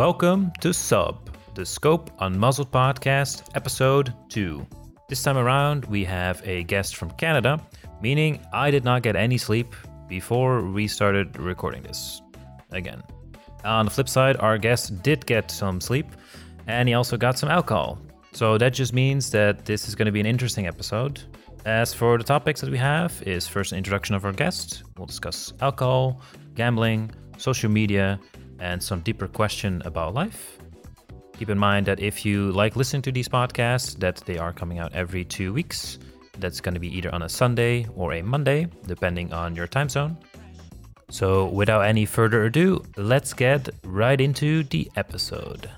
Welcome to SUP, the Scope Unmuzzled podcast, episode 2. This time around, we have a guest from Canada, meaning I did not get any sleep before we started recording this again. On the flip side, our guest did get some sleep and he also got some alcohol. So that just means that this is going to be an interesting episode. As for the topics that we have is first an introduction of our guest. We'll discuss alcohol, gambling, social media, and some deeper question about life. Keep in mind that if you like listening to these podcasts, that they are coming out every two weeks. That's going to be either on a Sunday or a Monday, depending on your time zone. So, without any further ado, let's get right into the episode.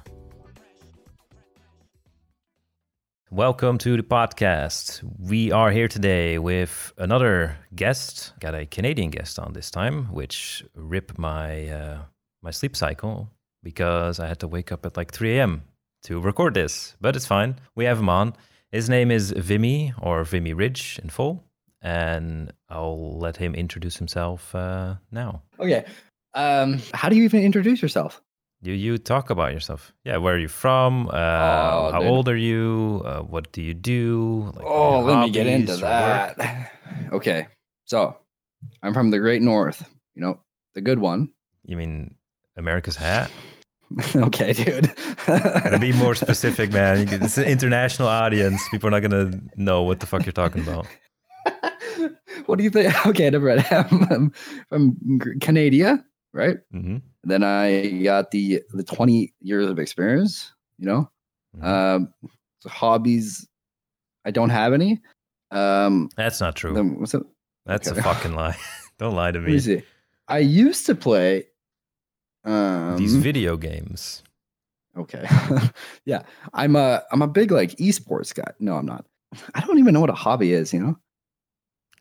Welcome to the podcast. We are here today with another guest. Got a Canadian guest on this time, which rip my uh, my sleep cycle because I had to wake up at like 3 a.m. to record this. But it's fine. We have him on. His name is Vimy or Vimy Ridge in full, and I'll let him introduce himself uh, now. Okay. Um, how do you even introduce yourself? You you talk about yourself. Yeah, where are you from? Uh, Oh, how dude. old are you? Uh, what do you do? Like, oh, let me get into work? that. Okay. So, I'm from the Great North, you know, the good one. You mean America's hat? okay, dude. Gotta be more specific, man. It's an international audience. People are not gonna know what the fuck you're talking about. what do you think? Okay, never mind. I'm from Canada, right? hmm Then I got the the 20 years of experience, you know. Mhm. Um, so hobbies, I don't have any. Um, That's not true. then what's it? That's okay. a fucking lie. Don't lie to me me. I used to play. Um, These video games. okay, yeah, I'm a I'm a big like esports guy. No, I'm not. I don't even know what a hobby is. You know,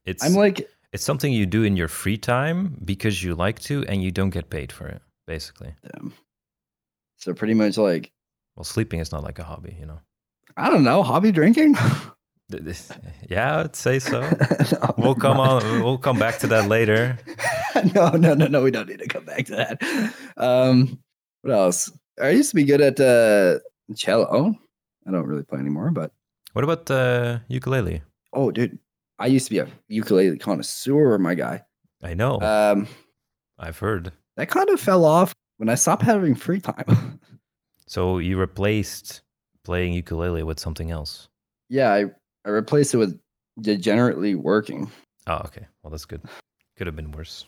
It's I'm like it's something you do in your free time because you like to, and you don't get paid for it. Basically, um, so pretty much like well, sleeping is not like a hobby, you know. I don't know hobby drinking. Yeah, I'd say so. No, We'll come mind. on. We'll come back to that later. no, no, no, no. We don't need to come back to that. Um, what else? I used to be good at uh, cello. I don't really play anymore, but What about uh, ukulele? oh, dude, I used to be a ukulele connoisseur, my guy. I know. Um, I've heard. that kind of fell off when I stopped having free time. So you replaced playing ukulele with something else. yeah, I, I replaced it with degenerately working. Oh, okay. Well, that's good. Could have been worse.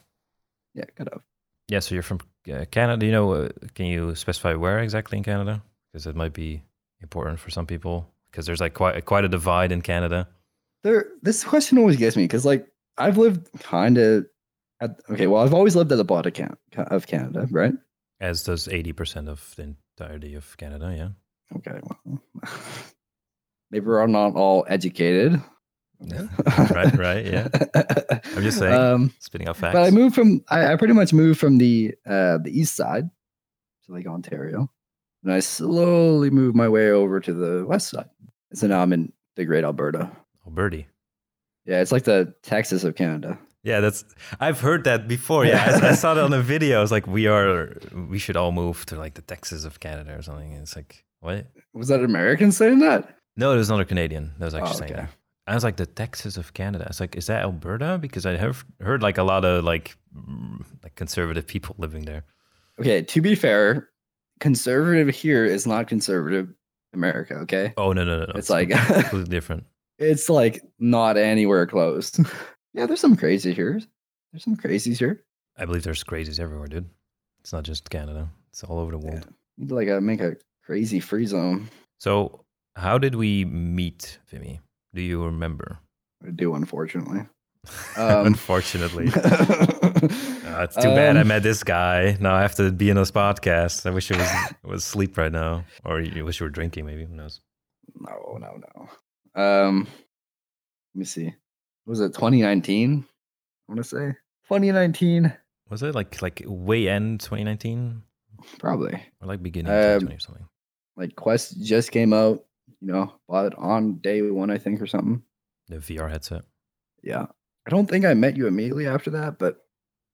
Yeah, kind of. Yeah. So you're from uh, Canada. You know? Uh, can you specify where exactly in Canada? Because it might be important for some people. Because there's like quite quite a divide in Canada. There, this question always gets me because, like, I've lived kind of at okay. Well, I've always lived at the bottom of Canada, right? As does eighty percent of the entirety of Canada. Yeah. Okay, well, maybe we're not all educated. Yeah, right, right, yeah. I'm just saying. Um, Spitting out facts. but I moved from I, I pretty much moved from the uh the east side to like Ontario, and I slowly moved my way over to the west side. And so now I'm in the Great Alberta. birdie. Yeah, it's like the Texas of Canada. Yeah, that's. I've heard that before. Yeah, I, I saw that on the video. I was like, we are, we should all move to like the Texas of Canada or something. And it's like, what? Was that American saying that? No, there was another Canadian that was actually Oh, saying okay. that. I was like, the Texas of Canada. It's like, is that Alberta? Because I have heard like a lot of like, like conservative people living there. Okay, to be fair, conservative here is not conservative America. Okay, Oh no, no, no, no. It's like- completely different. it's like not anywhere close. yeah, there's some crazy here. There's some crazies here. I believe there's crazies everywhere, dude. It's not just Canada. It's all over the world. Need to like uh, make a crazy free zone. So, how did we meet, Vimy? Do you remember? I do, unfortunately. Um, Unfortunately. Uh, it's too bad I Um, met this guy. Now I have to be in this podcast. I wish it was it was sleep right now, or you wish you were drinking. Maybe who knows? no, no, no. Um, let me see. Was it 2019? I want to say 2019, Was it like like way end 2019 probably. or like beginning Um, 2020 or something? Like Quest just came out. You know, bought it on day one, I think, or something. The VR headset. Yeah. I don't think I met you immediately after that, but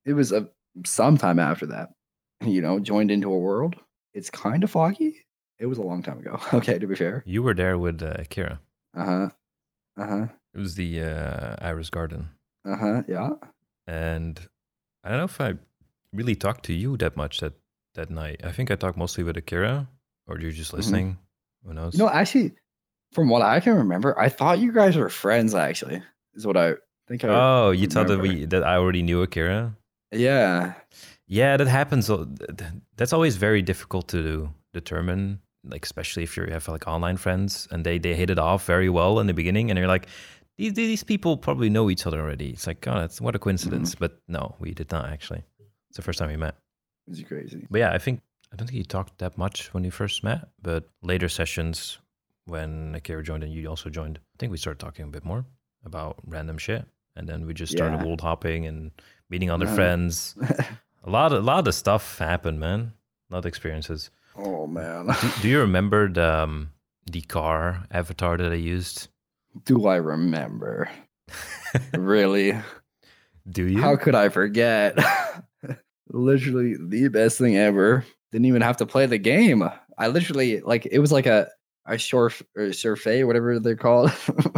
it was a sometime after that. You know, joined into a world. it's kind of foggy. It was a long time ago. Okay, to be fair. You were there with uh, Kira. Uh huh. Uh huh. It was the uh, Iris Garden. Uh huh. Yeah. And I don't know if I really talked to you that much that, that night. I think I talked mostly with Akira, or you're just Mhm. listening. Who knows? No, actually, from what I can remember, I thought you guys were friends. Actually, is what I think. I, oh, you thought that we that I already knew Akira? yeah. Yeah, that happens. a- th- th- That's always very difficult to determine, like especially if you have like online friends and they they hit it off very well in the beginning, and you're like, these these people probably know each other already. It's like, oh, that's what a mm-hmm. coincidence. But no, we did not actually. It's the first time we met. Is crazy? But yeah, I think I don't think you talked that much when we first met, but later sessions when Akira joined and you also joined, I think we started talking a bit more about random shit, and then we just started Yeah. world hopping and meeting other friends. A lot, of, a lot of stuff happened, man. A lot of experiences. oh man. Do, do you remember the um, the car avatar that I used? Do I remember? really? Do you? How could I forget? literally the best thing ever. Didn't even have to play the game. I literally like it was like a a short or survey, whatever they're called.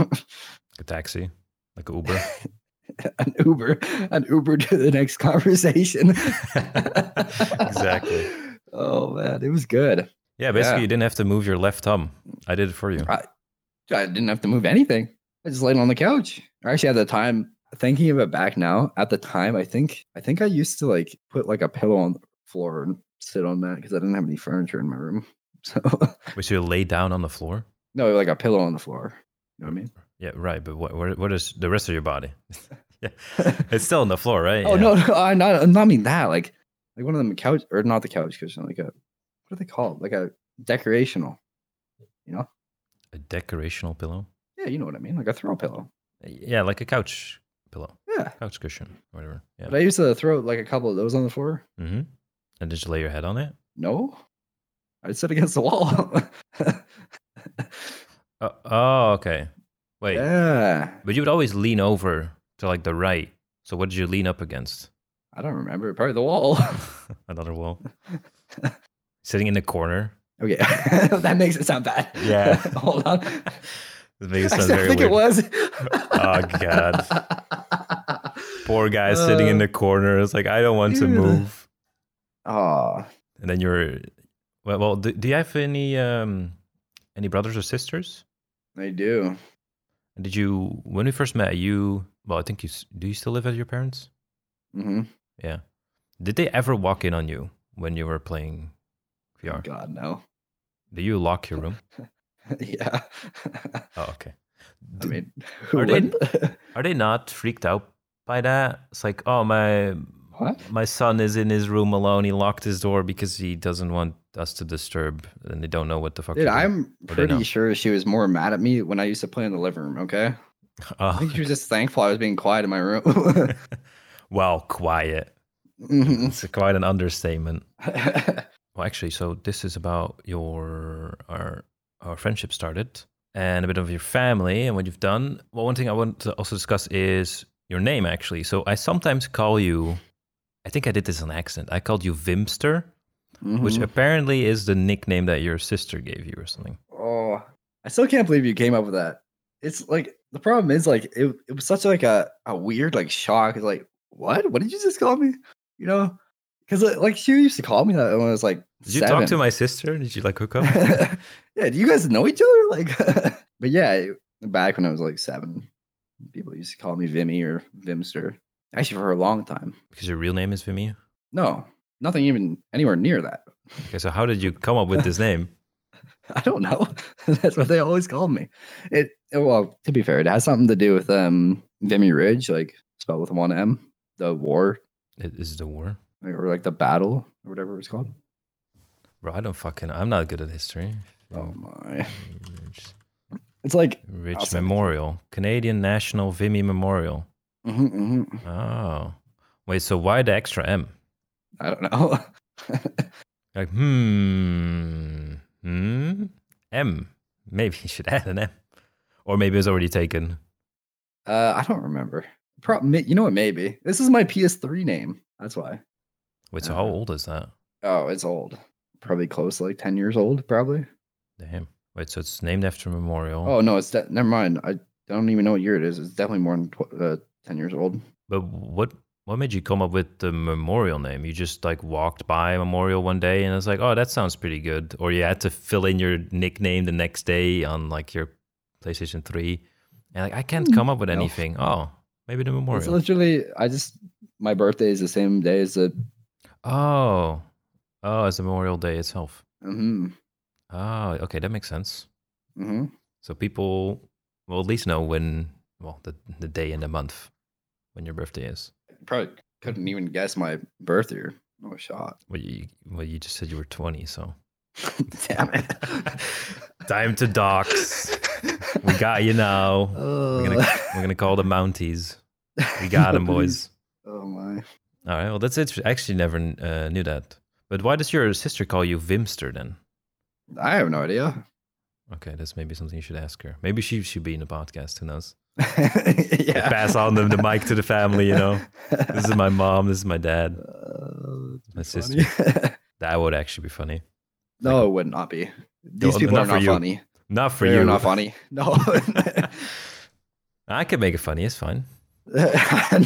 a taxi, like Uber. an Uber, an Uber to the next conversation. Exactly. Oh man, it was good. yeah, basically Yeah. you didn't have to move your left thumb. I did it for you. I didn't have to move anything. I just laid on the couch. I actually, at the time, thinking of it back now, at the time, I think I think I used to like put like a pillow on the floor and sit on that because I didn't have any furniture in my room. So Was you lay down on the floor? no, like a pillow on the floor. You know what I mean? Yeah, right. But what what, what is the rest of your body? yeah, it's still on the floor, right? Oh Yeah. no, no, I not not mean that. Like like one of them couch or not the couch cushion, like a what are they called? Like a decorational. You know? a decorational pillow. Yeah, you know what I mean. Like a throw pillow. Yeah, like a couch pillow, Yeah. couch cushion, whatever. Yeah. But I used to throw like a couple of those on the floor. Mm-hmm. And did you lay your head on it? No. I'd sit against the wall. Oh, oh okay. Wait, yeah. but you would always lean over to like the right. So what did you lean up against? I don't remember. Probably the wall. Another wall. Sitting in the corner. okay. that makes it sound bad. Yeah. Hold on. This makes it I sound still very think weird. it was. Oh, God. Poor guy sitting in Uh, the corner. It's like I don't want to move. Oh, And then you're well. Well, do, do you have any um any brothers or sisters? I do. And did you when we first met? You well, I think you do. You still live at your parents? Mm-hmm. Yeah. Did they ever walk in on you when you were playing VR? God, no. Do you lock your room? yeah. Oh, okay. I mean, Are they-? Are they not freaked out by that? It's like, oh my, what? my son is in his room alone. He locked his door because he doesn't want us to disturb, and they don't know what the fuck. Dude. I'm Or they know. pretty sure she was more mad at me when I used to play in the living room, okay? I Oh, think she was just thankful I was being quiet in my room. well, quiet. Mhm. It's quite an understatement. Well, actually, so this is about your our our friendship started and a bit of your family and what you've done. Well, one thing I want to also discuss is your name. Actually, so I sometimes call you. I think I did this on accident. I called you Vimster, which Mhm. apparently is the nickname that your sister gave you or something. Oh, I still can't believe you came up with that. It's like the problem is like it, it was such like a, a weird like shock. It's like, what? What did you just call me? You know? Because like she used to call me that when I was like Did you seven. talk to my sister? Did you like hook up? yeah, do you guys know each other? Like but yeah, back when I was like seven, people used to call me Vimy or Vimster. Actually for a long time. because your real name is Vimy. No, nothing even anywhere near that. Okay, so how did you come up with this name? I don't know. That's what they always called me. It well, to be fair, it has something to do with um Vimy Ridge, like spelled with one M, the war It is the war, or like the battle or whatever it's called. bro. I don't fucking. I'm not good at history. Oh my! It's like Ridge I'll send it to you. Memorial, Canadian National Vimy Memorial. Mhm, mhm. Oh, wait. So why the extra M? I don't know. Like, hmm, hmm, M. Maybe you should add an M, or maybe it's already taken. uh, I don't remember. Pro- you know what? Maybe this is my PS3 name. That's why. Wait, so how Uh, old is that? Oh, it's old. probably close to like 10 years old, probably. Damn. Wait, so it's named after a memorial. Oh, no, it's de- never mind. I don't even know what year it is. It's definitely more than tw- uh, 10 years old. But what what made you come up with the memorial name? You just like walked by a memorial one day and it's like, oh, that sounds pretty good. Or you had to fill in your nickname the next day on like your PlayStation 3. And like I can't come up with No. anything. Oh, maybe the memorial. It's literally, I just, my birthday is the same day as the, Oh. Oh, it's the Memorial Day itself. hmm Oh, okay, that makes sense. hmm So people will at least know when well, the the day and the month when your birthday is. probably couldn't even guess my birth year. No shot. Well you well you just said you were twenty, so Damn it. time to dox. We got you now. We're gonna we're gonna call the Mounties. We got them, boys. Oh my. All right. Well, that's it. I actually never uh, knew that. But why does your sister call you Vimster then? I have no idea. Okay, that's maybe something you should ask her. Maybe she should be in the podcast. Who knows? Yeah. Pass on the, the mic to the family. You know, this is my mom. This is my dad. Uh, My sister. That would actually be funny. no, it would not be. These No, people not are not you. funny. Not for They are you. not funny. No. I can make it funny. It's fine.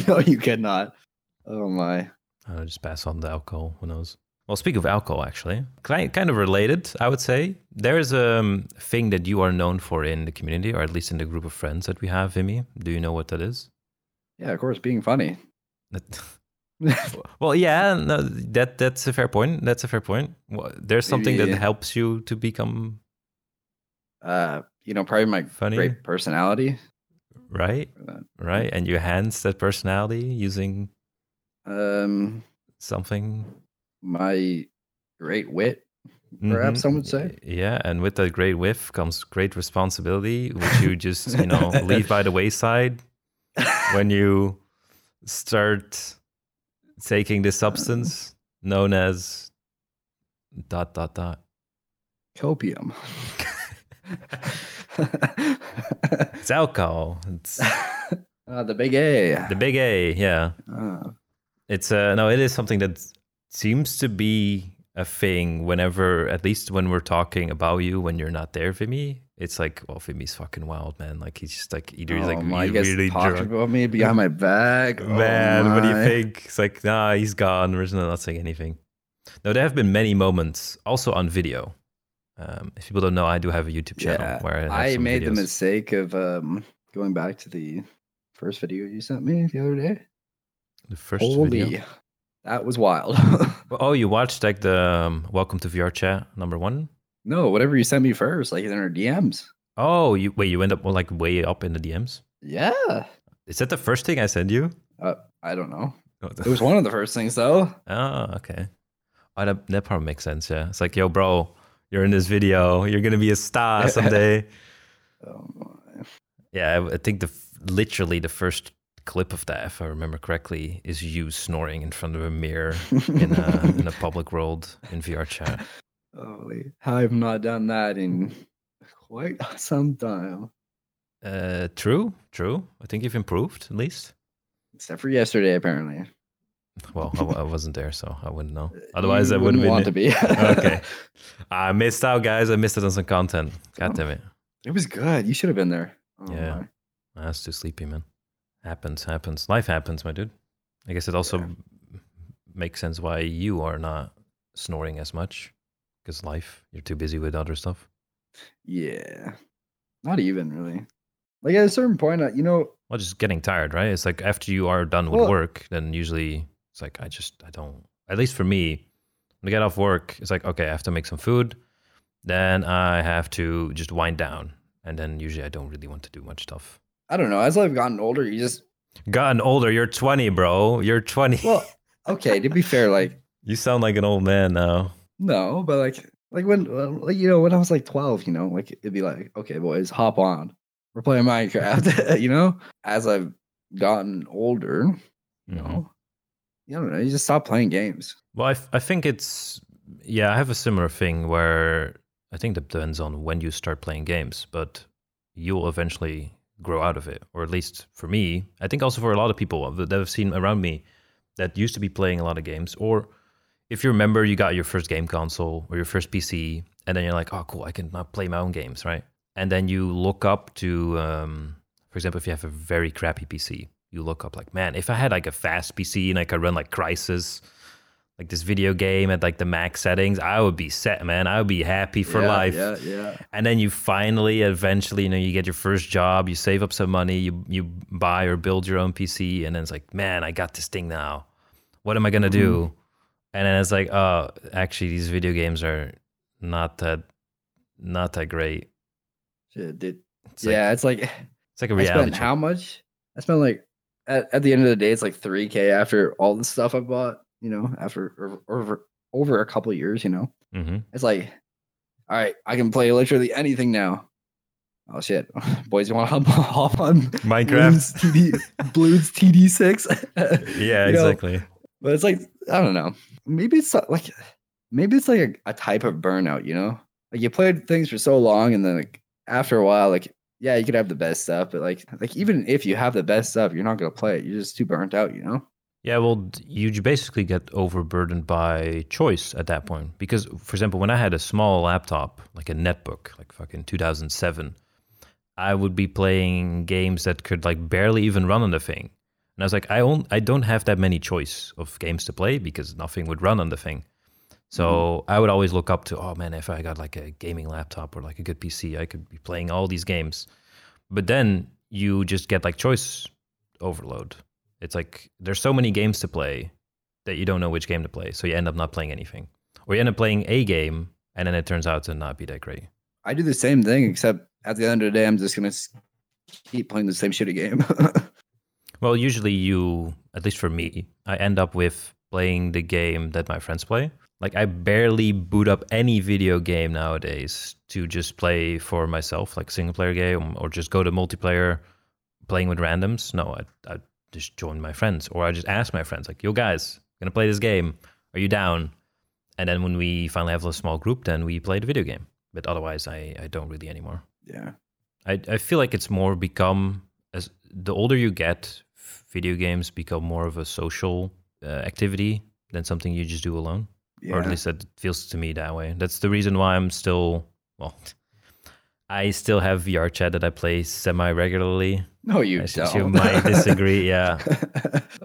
no, you cannot. Oh my. I'll just pass on the alcohol. Who knows? Well, speak of alcohol, actually, kind kind of related, I would say. There is a um, thing that you are known for in the community, or at least in the group of friends that we have, Vimy. Do you know what that is? Yeah, of course, being funny. Well, yeah, no, that that's a fair point. That's a fair point. Well, there's something that helps you to become uh, you know, probably my Funny. great personality. right, right, and you enhance that personality using Um, something. My great wit, perhaps Mhm. some would say. Yeah, and with that great whiff comes great responsibility, which you just you know leave by the wayside when you start taking this substance known as dot dot dot. Copium. It's alcohol. It's uh, the big A. the big A. Yeah, Uh, it's uh no, it is something that seems to be a thing whenever, at least when we're talking about you when you're not there, Vimy. It's like, well, Vimy's fucking wild, man. Like he's just like either he's oh like my, you re- guys really talking drunk. about me behind my back. Oh Man, what do you think? It's like, nah, he's gone. We're just not saying anything. No, there have been many moments, also on video. Um, if people don't know, I do have a YouTube channel Yeah, where I, I made the mistake of um, going back to the first video you sent me the other day. The first Holy, video. That was wild. Oh, you watched like the um, Welcome to VR chat number one? no, whatever you sent me first, like in our DMs. Oh, you wait, you end up like way up in the DMs. Yeah. Is that the first thing I sent you? Uh, I don't know. It was one of the first things though. Oh, okay. Oh, that, that probably makes sense. Yeah, it's like, yo, bro, you're in this video. You're gonna be a star someday. Oh my. Yeah, I, I think the literally the first clip of that, if I remember correctly, is you snoring in front of a mirror in a in a public world in VR chat. Holy, I've not done that in quite some time. Uh, true, true. I think you've improved at least. Except for yesterday, apparently. Well, I wasn't there, so I wouldn't know. Otherwise, You I would have wouldn't been. want to be. okay, I missed out, guys. I missed it on some content. God damn it. It was good. You should have been there. Oh Yeah. my. I was too sleepy, man. Happens, happens. Life happens, my dude. I guess it also Yeah. makes sense why you are not snoring as much because life, you're too busy with other stuff. Yeah. Not even really. Like at a certain point, you know, Well, just getting tired, right? It's like after you are done with Well- work, then usually it's like, I just, I don't, at least for me, when I get off work, it's like, okay, I have to make some food. Then I have to just wind down. And then usually I don't really want to do much stuff. I don't know. As I've gotten older, you just Gotten older. You're 20, bro. You're 20. well, okay. To be fair, like you sound like an old man now. no, but like like when uh, like you know when I was like twelve, you know, like it'd be like, okay, boys, hop on, we're playing Minecraft. you know, as I've gotten older, you Mhm. know, you don't know, you just stop playing games. Well, I, f- I think it's yeah. I have a similar thing where I think that depends on when you start playing games, but you'll eventually grow out of it, or at least for me. I think also for a lot of people that I've seen around me that used to be playing a lot of games, or if you remember, you got your first game console or your first PC, and then you're like, oh, cool, I can now play my own games, right? And then you look up to, um, for example, if you have a very crappy PC, you look up like, man, if I had like a fast PC and I could run like Crysis, like this video game at like the max settings, I would be set, man. I would be happy for yeah, life. Yeah, yeah. And then you finally, eventually, you know, you get your first job, you save up some money, you you buy or build your own PC, and then it's like, man, I got this thing now. What am I gonna do? Mm-hmm. And then it's like, oh, actually, these video games are not that not that great. Shit, dude. It's like, yeah, it's like it's like a reality. how much? I spent like at, at the end of the day, it's like three k after all the stuff I bought. You know, after over over, over a couple years. You know, Mhm. it's like, all right, I can play literally anything now. Oh shit, boys, you want to hop, on Bloons TD Bloons TD six? Yeah, You know, exactly. But it's like I don't know. Maybe it's like maybe it's like a, a type of burnout. You know, like you played things for so long, and then like after a while, like yeah, you could have the best stuff, but like like even if you have the best stuff, you're not gonna play it. You're just too burnt out. You know. Yeah, well, you basically get overburdened by choice at that point. Because, for example, when I had a small laptop, like a netbook, like fucking 2007, I would be playing games that could like barely even run on the thing. And I was like, I, on- I don't have that many choice of games to play because nothing would run on the thing. So mm-hmm. I would always look up to, oh man, if I got like a gaming laptop or like a good PC, I could be playing all these games. But then you just get like choice overload. It's like there's so many games to play that you don't know which game to play. So you end up not playing anything. Or you end up playing a game and then it turns out to not be that great. I do the same thing, except at the end of the day, I'm just gonna keep playing the same shitty game. Well, usually you, at least for me, I end up with playing the game that my friends play. Like I barely boot up any video game nowadays to just play for myself, like single player game, or just go to multiplayer playing with randoms. No, I, I just join my friends, or I just ask my friends, like, "Yo, guys, gonna play this game? Are you down?" And then when we finally have a small group, then we play the video game. But otherwise, I, I don't really anymore. yeah. I, I feel like it's more become as the older you get, video games become more of a social uh, activity than something you just do alone. Yeah. Or at least that feels to me that way. That's the reason why I'm still well. I still have VR chat that I play semi regularly. No, you As don't. you might disagree, yeah.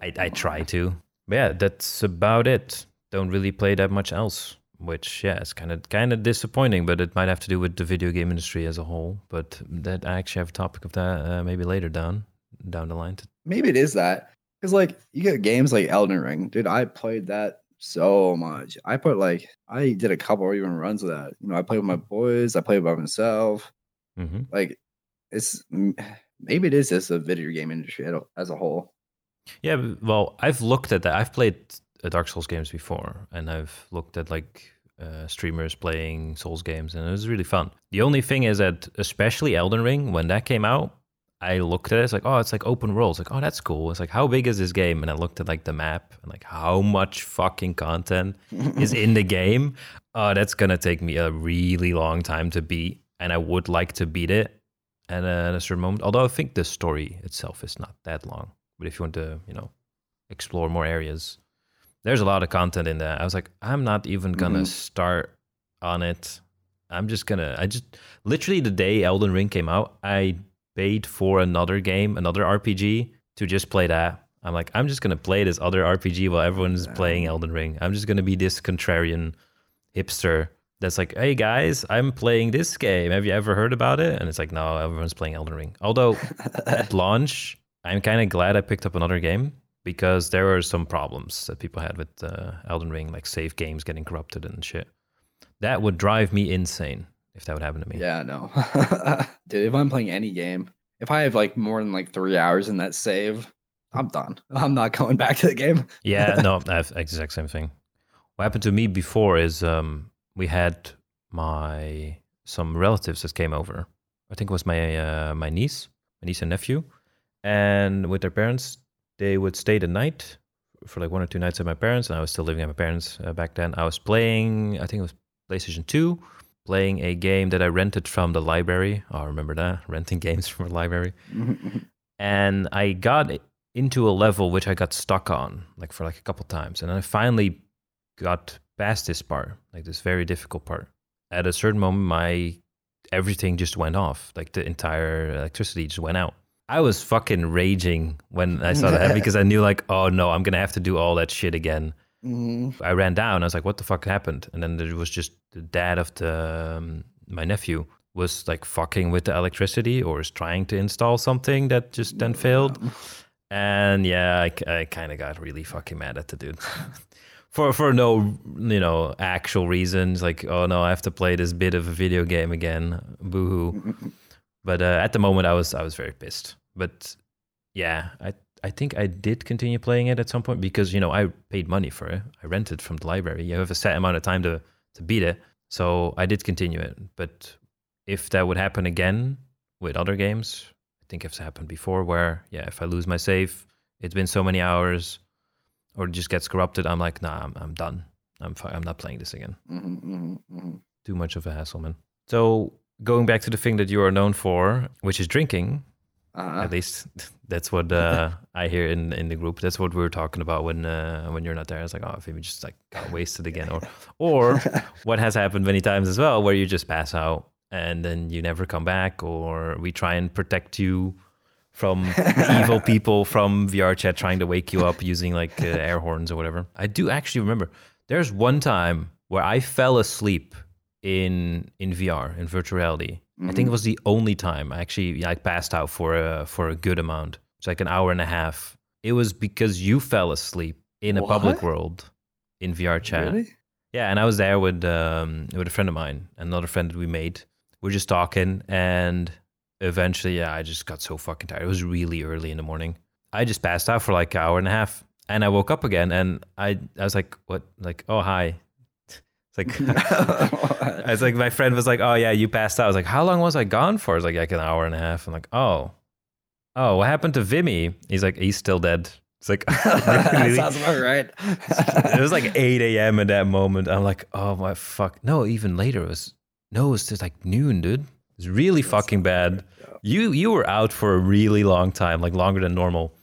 I, I try to. But yeah, that's about it. Don't really play that much else. Which yeah, it's kind of kind of disappointing, but it might have to do with the video game industry as a whole. But that I actually have a topic of that uh, maybe later down down the line. Maybe it is that because like you get games like Elden Ring, dude. I played that so much. I put like I did a couple even runs of that. You know, I played with my boys. I played by myself. hmm Like it's maybe it is just a video game industry as a whole. Yeah, well, I've looked at that. I've played Dark Souls games before, and I've looked at like uh, streamers playing Souls games, and it was really fun. The only thing is that, especially Elden Ring, when that came out, I looked at it. It's like, oh, it's like open world. It's like, oh, that's cool. It's like, how big is this game? And I looked at like the map and like how much fucking content is in the game. Oh, that's gonna take me a really long time to beat, and I would like to beat it at a, at a certain moment. Although I think the story itself is not that long. But if you want to, you know, explore more areas, there's a lot of content in there. I was like, I'm not even gonna Mhm. start on it. I'm just gonna. I just literally the day Elden Ring came out, I paid for another game, another RPG to just play that. I'm like, I'm just gonna play this other RPG while everyone's playing Elden Ring. I'm just gonna be this contrarian hipster that's like, hey guys, I'm playing this game. Have you ever heard about it? And it's like, no, everyone's playing Elden Ring. Although at launch, I'm kind of glad I picked up another game because there were some problems that people had with uh, Elden Ring, like save games getting corrupted and shit. That would drive me insane if that would happen to me. Yeah, no. Dude, if I'm playing any game, if I have like more than like three hours in that save, I'm done. I'm not going back to the game. Yeah, no, I have exact same thing. What happened to me before is um, we had my some relatives that came over. I think it was my uh, my niece, my niece and nephew, and with their parents, they would stay the night for like one or two nights at my parents, and I was still living at my parents uh, back then. I was playing, I think it was PlayStation Two, playing a game that I rented from the library. Oh, I remember that renting games from a library and I got into a level which I got stuck on like for like a couple times, and I finally got past this part, like this very difficult part, at a certain moment, my everything just went off. Like the entire electricity just went out. I was fucking raging when I saw that because I knew like, oh no, I'm gonna have to do all that shit again. Mhm. I ran down. I was like, "What the fuck happened?" And then there was just the dad of the um, my nephew was like fucking with the electricity or is trying to install something that just then failed. And yeah, I, I kind of got really fucking mad at the dude for for no you know actual reasons. Like, oh no, I have to play this bit of a video game again. Boo hoo. But uh, at the moment, I was I was very pissed. But yeah, I I think I did continue playing it at some point because you know I paid money for it. I rented from the library. You have a set amount of time to to beat it, so I did continue it. But if that would happen again with other games, I think it's happened before. Where yeah, if I lose my save, it's been so many hours, or it just gets corrupted. I'm like, nah, I'm I'm done. I'm fi- I'm not playing this again. Mhm, mhm, mhm. Too much of a hassle, man. So going back to the thing that you are known for, which is drinking, Uh-huh. at least that's what uh, I hear in in the group. That's what we were talking about when uh, when you're not there. It's like, oh, if we just like got wasted again, or or what has happened many times as well, where you just pass out and then you never come back, or we try and protect you from evil people from VR chat trying to wake you up using like uh, air horns or whatever. I do actually remember there's one time where I fell asleep in in VR in virtual reality. I think it was the only time I actually like passed out for a for a good amount. It's like an hour and a half. It was because you fell asleep in a public world in VR chat. Really? Yeah, and I was there with um with a friend of mine, another friend that we made. We're just talking, and eventually, yeah, I just got so fucking tired. It was really early in the morning. I just passed out for like an hour and a half, and I woke up again, and I I was like, what? Like, oh hi. It's like I was like, my friend was like, oh yeah, you passed out. I was like, how long was I gone for? It's like like an hour and a half. I'm like, oh, oh, what happened to Vimy? He's like, he's still dead. It's like, that really? sounds about right. it was like 8 a.m. at that moment. I'm like, oh my fuck. No, even later it was no, it was just like noon, dude. It's really fucking bad. You you were out for a really long time, like longer than normal.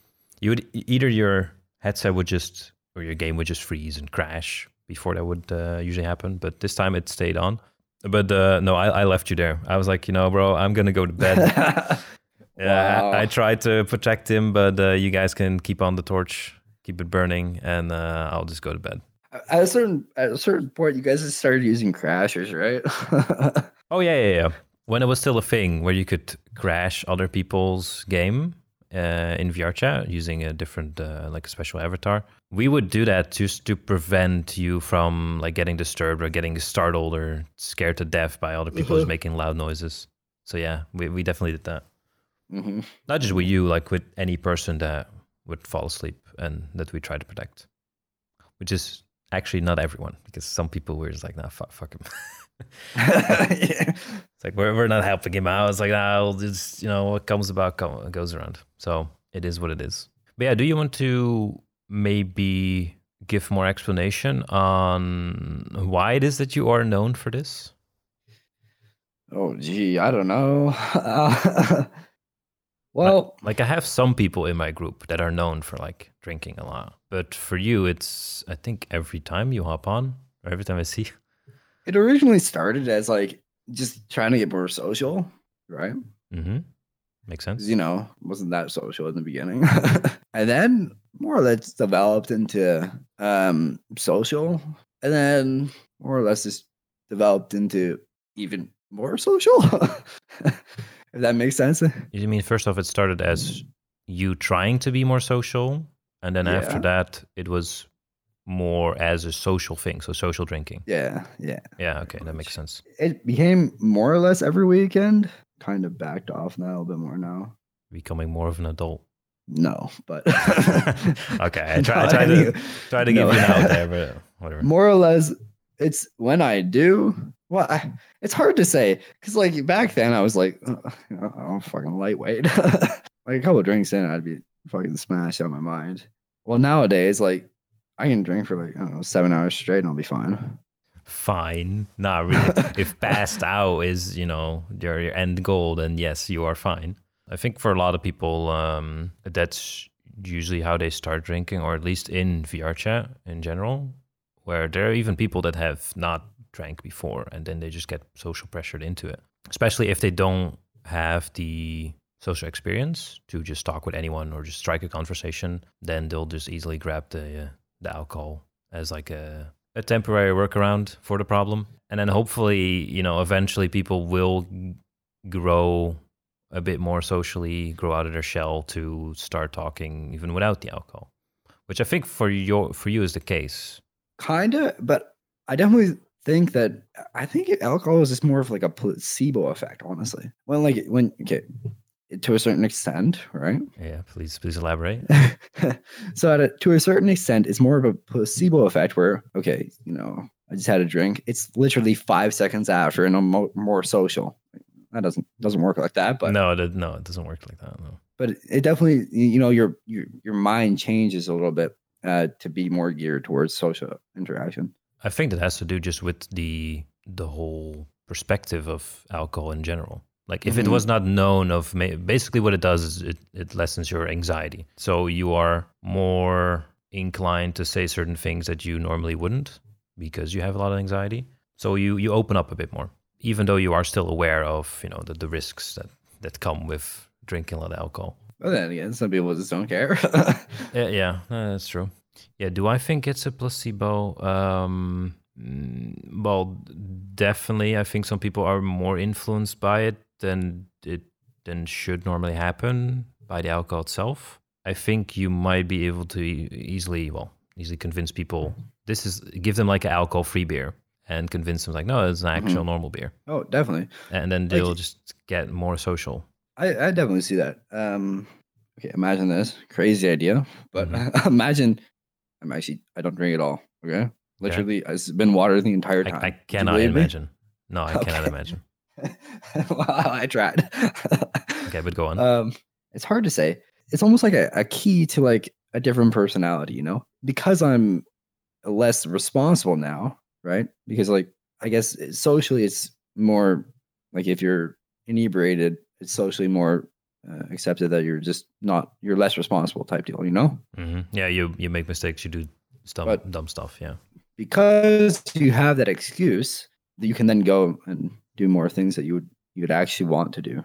You would either your headset would just or your game would just freeze and crash before that would uh, usually happen, but this time it stayed on. But uh, no, I, I left you there. I was like, you know, bro, I'm gonna go to bed. Yeah, Wow. I, I tried to protect him, but uh, you guys can keep on the torch, keep it burning, and uh, I'll just go to bed. At a certain at a certain point, you guys started using crashers, right? Oh yeah, yeah, yeah. When it was still a thing where you could crash other people's game uh, in VR chat using a different, uh, like a special avatar, we would do that just to prevent you from like getting disturbed or getting startled or scared to death by other people Mhm. making loud noises. So yeah, we we definitely did that. hmm Not just with you, like with any person that would fall asleep and that we try to protect, which is actually not everyone because some people were just like, nah, fuck, fuck him. yeah. It's like we're, we're not helping him out. It's like, nah, we'll just you know what comes about come, goes around. So it is what it is. But yeah, do you want to maybe give more explanation on why it is that you are known for this? Oh, gee, I don't know. well, Like I have some people in my group that are known for like drinking a lot, but for you, it's I think every time you hop on or every time I see. it originally started as like just trying to get more social, right? Mm-hmm. Makes sense. you know, wasn't that social in the beginning. and then more or less developed into um social. And then more or less just developed into even more social. if that makes sense. You mean first off, it started as you trying to be more social, and then after that, it was more as a social thing, so social drinking. Yeah, yeah. Yeah, okay, that makes sense. It became more or less every weekend. Kind of backed off now a little bit more now. Becoming more of an adult. No, but okay, I try, I try to try to give you an out there, but whatever. more or less it's when i do well I, it's hard to say because like back then i was like uh, know, i'm fucking lightweight like a couple drinks in i'd be fucking smashed out of my mind well nowadays like i can drink for like i don't know seven hours straight and i'll be fine Fine, not really. if passed out is you know your, your end goal, then yes, you are fine. I think for a lot of people, um, that's usually how they start drinking, or at least in VR chat in general. where there are even people that have not drank before and then they just get social pressured into it. Especially if they don't have the social experience to just talk with anyone or just strike a conversation, then they'll just easily grab the uh, the alcohol as like a a temporary workaround for the problem. And then hopefully, you know, eventually people will grow a bit more socially, grow out of their shell to start talking even without the alcohol. Which I think for your for you is the case. Kinda, but I definitely think that I think alcohol is just more of like a placebo effect, honestly. When like when okay, to a certain extent, right? Yeah, please please elaborate. so at a, to a certain extent, it's more of a placebo effect where okay, you know, I just had a drink. It's literally five seconds after, and I'm mo- more social. That doesn't doesn't work like that, but no, it, no, it doesn't work like that. No. But it definitely, you know, your your your mind changes a little bit uh, to be more geared towards social interaction. I think that has to do just with the the whole perspective of alcohol in general. Like if mm-hmm. it was not known of, basically what it does is it, it lessens your anxiety. So you are more inclined to say certain things that you normally wouldn't because you have a lot of anxiety. So you you open up a bit more, even though you are still aware of you know the, the risks that that come with drinking a lot of alcohol. But then again, some people just don't care. yeah, yeah, that's true. Yeah, do I think it's a placebo? Um, mm, well, definitely. I think some people are more influenced by it than it than should normally happen by the alcohol itself. I think you might be able to easily, well, easily convince people this is give them like an alcohol free beer and convince them like no, it's an actual mm-hmm. normal beer. Oh, definitely. And then they'll like, just get more social. I, I definitely see that. Um, okay, imagine this crazy idea, but mm-hmm. imagine I'm actually I don't drink at all. Okay, literally, okay. it's been water the entire time. I, I cannot imagine. Me? No, I okay. cannot imagine. well, I tried. okay, but go on. Um, it's hard to say. It's almost like a, a key to like a different personality, you know, because I'm less responsible now, right? Because like I guess socially, it's more like if you're inebriated, it's socially more uh, accepted that you're just not you're less responsible type deal, you know? Mm-hmm. Yeah, you you make mistakes, you do dumb dumb stuff, yeah. Because you have that excuse, that you can then go and do more things that you would you would actually want to do,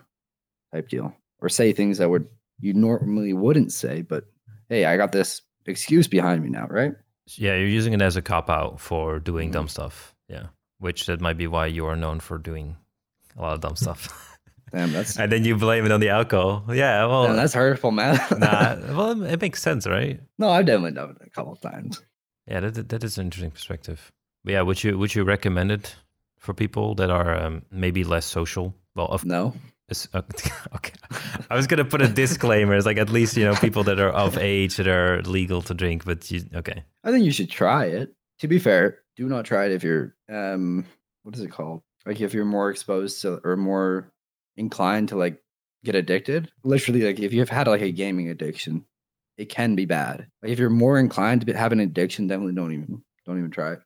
type deal, or say things that would you normally wouldn't say, but hey, I got this excuse behind me now, right? Yeah, you're using it as a cop out for doing mm-hmm. dumb stuff. Yeah, which that might be why you are known for doing a lot of dumb stuff. Damn, that's and then you blame it on the alcohol. Yeah, well, Damn, that's hurtful, man. nah, well, it makes sense, right? No, I've definitely done it a couple of times. Yeah, that that is an interesting perspective. But yeah, would you would you recommend it for people that are um, maybe less social? Well, of, no. Okay, I was gonna put a disclaimer. It's like at least you know people that are of age that are legal to drink. But you okay? I think you should try it. To be fair, do not try it if you're um, what is it called? Like if you're more exposed to or more inclined to like get addicted. Literally, like if you've had like a gaming addiction, it can be bad. Like if you're more inclined to have an addiction, definitely don't even don't even try it.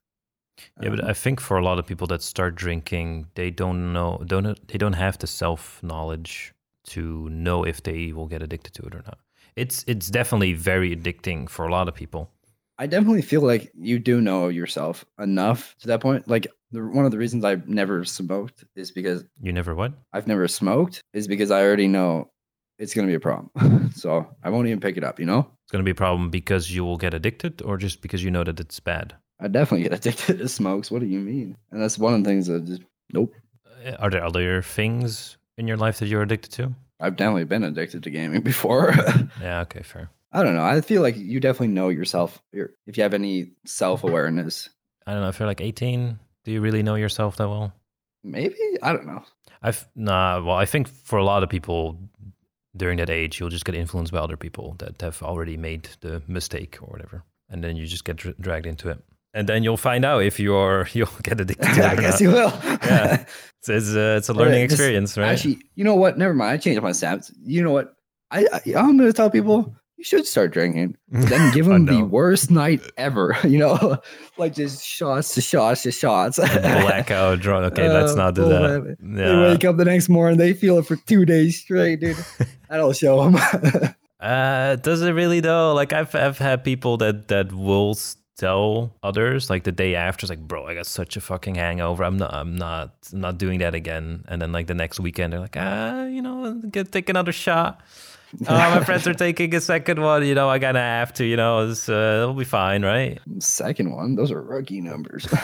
Yeah, but um, I think for a lot of people that start drinking, they don't know don't they don't have the self knowledge to know if they will get addicted to it or not. It's it's definitely very addicting for a lot of people. I definitely feel like you do know yourself enough to that point. Like the, one of the reasons I've never smoked is because you never what? I've never smoked is because I already know it's going to be a problem. so I won't even pick it up, you know? It's going to be a problem because you will get addicted or just because you know that it's bad? I definitely get addicted to smokes. What do you mean? And that's one of the things that just, nope. Uh, are there other things in your life that you're addicted to? I've definitely been addicted to gaming before. yeah, okay, fair. I don't know. I feel like you definitely know yourself if you have any self awareness. I don't know. If you're like 18, do you really know yourself that well? Maybe I don't know. I've nah. Well, I think for a lot of people during that age, you'll just get influenced by other people that have already made the mistake or whatever, and then you just get dra- dragged into it. And then you'll find out if you're you'll get addicted to it. I guess you will. yeah, it's it's a, it's a learning experience, right? Actually, you know what? Never mind. I changed my stance. You know what? I, I I'm going to tell people you should start drinking. Then give them the worst night ever. You know, like just shots to shots to shots. Blackout drunk. Okay, let's not do oh, that. Yeah. They wake up the next morning, they feel it for two days straight, dude. That'll show them. uh, does it really though? Like I've I've had people that that will tell others like the day after it's like bro i got such a fucking hangover. I'm not i'm not I'm not doing that again. And then like the next weekend they're like ah you know get take another shot. Oh my friends are taking a second one. You know i gotta have to you know it's, uh, it'll be fine right? Second one, those are rookie numbers.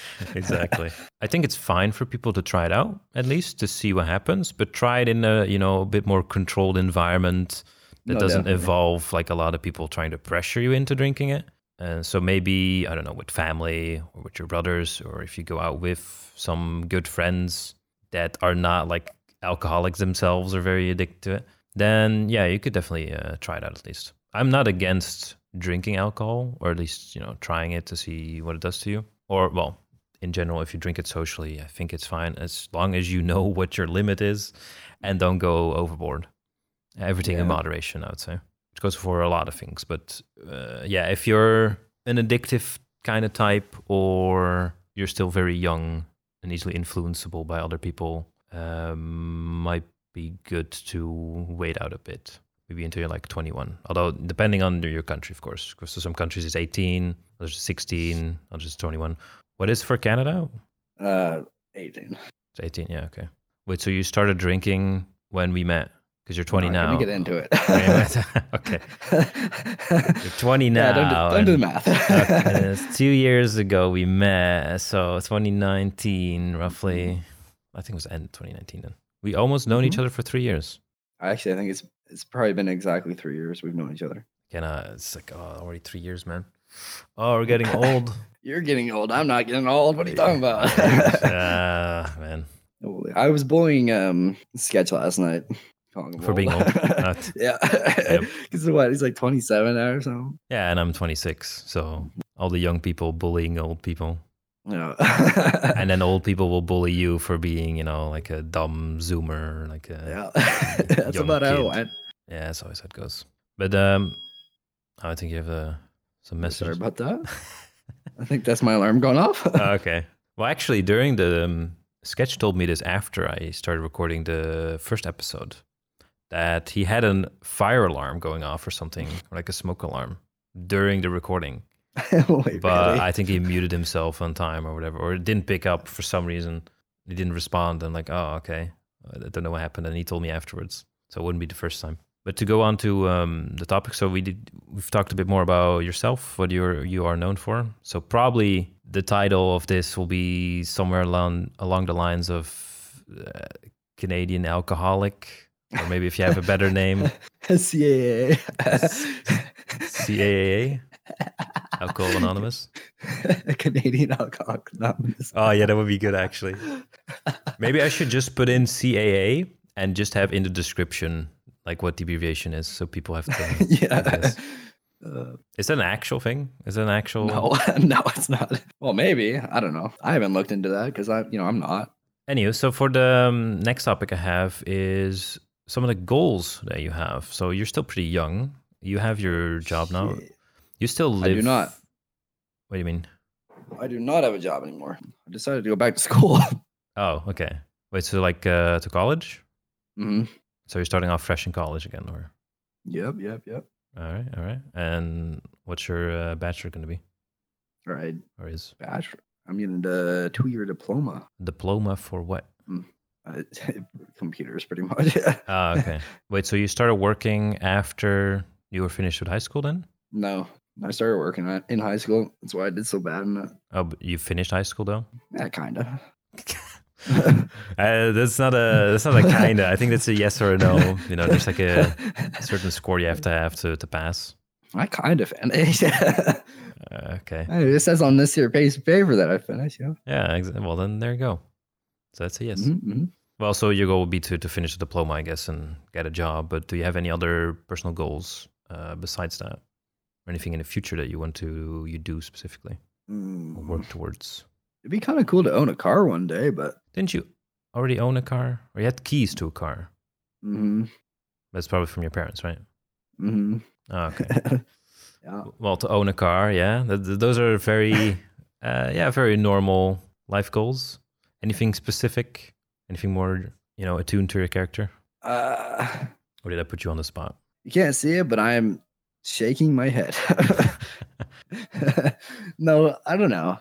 exactly. I think it's fine for people to try it out at least to see what happens but try it in a you know a bit more controlled environment that No, doesn't definitely. involve like a lot of people trying to pressure you into drinking it and so maybe i don't know with family or with your brothers or if you go out with some good friends that are not like alcoholics themselves or very addicted to it then yeah you could definitely uh, try it out at least. I'm not against drinking alcohol or at least you know trying it to see what it does to you. Or well in general if you drink it socially i think it's fine as long as you know what your limit is and don't go overboard. Everything in moderation i would say which goes for a lot of things but uh, yeah if you're an addictive kind of type or you're still very young and easily influenceable by other people um, might be good to wait out a bit maybe until you're like 21 although depending on your country of course because some countries it's 18 others 16 others it's 21 what is for canada? Uh, 18. it's 18 yeah okay. Wait so you started drinking when we met because you're 20 All right, now Let me get into it. okay you're 20 now Yeah, don't do, don't do the math. Okay, it's two years ago we met, so 2019 roughly. I think it was end 2019 then. We almost known each Mhm. other for three years. Actually, I think it's it's probably been exactly three years we've known each other. Uh, it's like oh, already three years, man. Oh, we're getting old. You're getting old. I'm not getting old. What are you talking about? Ah, man. I was bullying um sketch last night. For being old. Not- yeah. Because what? He's like 27 now or something. Yeah, and I'm 26, so all the young people bullying old people, Yeah. and then old people will bully you for being, you know, like a dumb zoomer, like a yeah. That's about how it went. yeah. That's always how it goes. But um, I think you have uh, some message Sorry about that. I think that's my alarm going off. Oh, okay. Well, actually, during the um, sketch told me this after I started recording the first episode that he had a fire alarm going off or something, like a smoke alarm during the recording. Wait, But really? I think he muted himself on time or whatever, or it didn't pick up for some reason. He didn't respond. And like, oh, okay. I don't know what happened. And he told me afterwards, so it wouldn't be the first time. But to go on to um, the topic, so we did we've talked a bit more about yourself, what you're you are known for. So probably the title of this will be somewhere along along the lines of uh, Canadian alcoholic, or maybe if you have a better name, CAA. CAA, Alcohol Anonymous. Canadian Alcoholics Anonymous. Oh yeah, that would be good actually. Maybe I should just put in CAA and just have in the description like what the abbreviation is, so people have to. yeah. Uh, Is that an actual thing? Is that an actual? no, no, it's not. Well, maybe. I don't know. I haven't looked into that because I, you know, I'm not. Anyway, so for the um, next topic I have is some of the goals that you have. So you're still pretty young. You have your job now. You still live. I live. do not. What do you mean? I do not have a job anymore. I decided to go back to school. Oh, okay. Wait, so like uh, to college? hmm So you're starting off fresh in college again, or? Yep, yep, yep. All right, all right. And what's your uh, bachelor going to be, All right. or is Bachelor. I'm getting a two year diploma. diploma for what? Uh, computers, pretty much. Ah, okay. Wait, so you started working after you were finished with high school then? no, I started working in high school. That's why I did so bad in it. Oh, but you finished high school though? Yeah, kind of. Uh, that's not a that's not a kinda. I think that's a yes or a no. You know, there's like a certain score you have to have to, to pass. I kind of finished. Uh, okay. It says on this here piece of paper that I finished. Yeah. Yeah. Ex- well, then there you go. So that's a yes. Mhm, mhm. Well, so your goal would be to, to finish the diploma, I guess, and get a job. But do you have any other personal goals uh, besides that, or anything in the future that you want to you do specifically or Mm. work towards? It'd be kind of cool to own a car one day, but Didn't you already own a car, or you had keys to a car? hmm That's probably from your parents, right? hmm Oh, okay. yeah. well, to own a car, yeah, th- th- those are very, uh, yeah, very normal life goals. Anything specific? Anything more, you know, attuned to your character? Uh, Or did I put you on the spot? you can't see it, but I'm shaking my head. no, I don't know.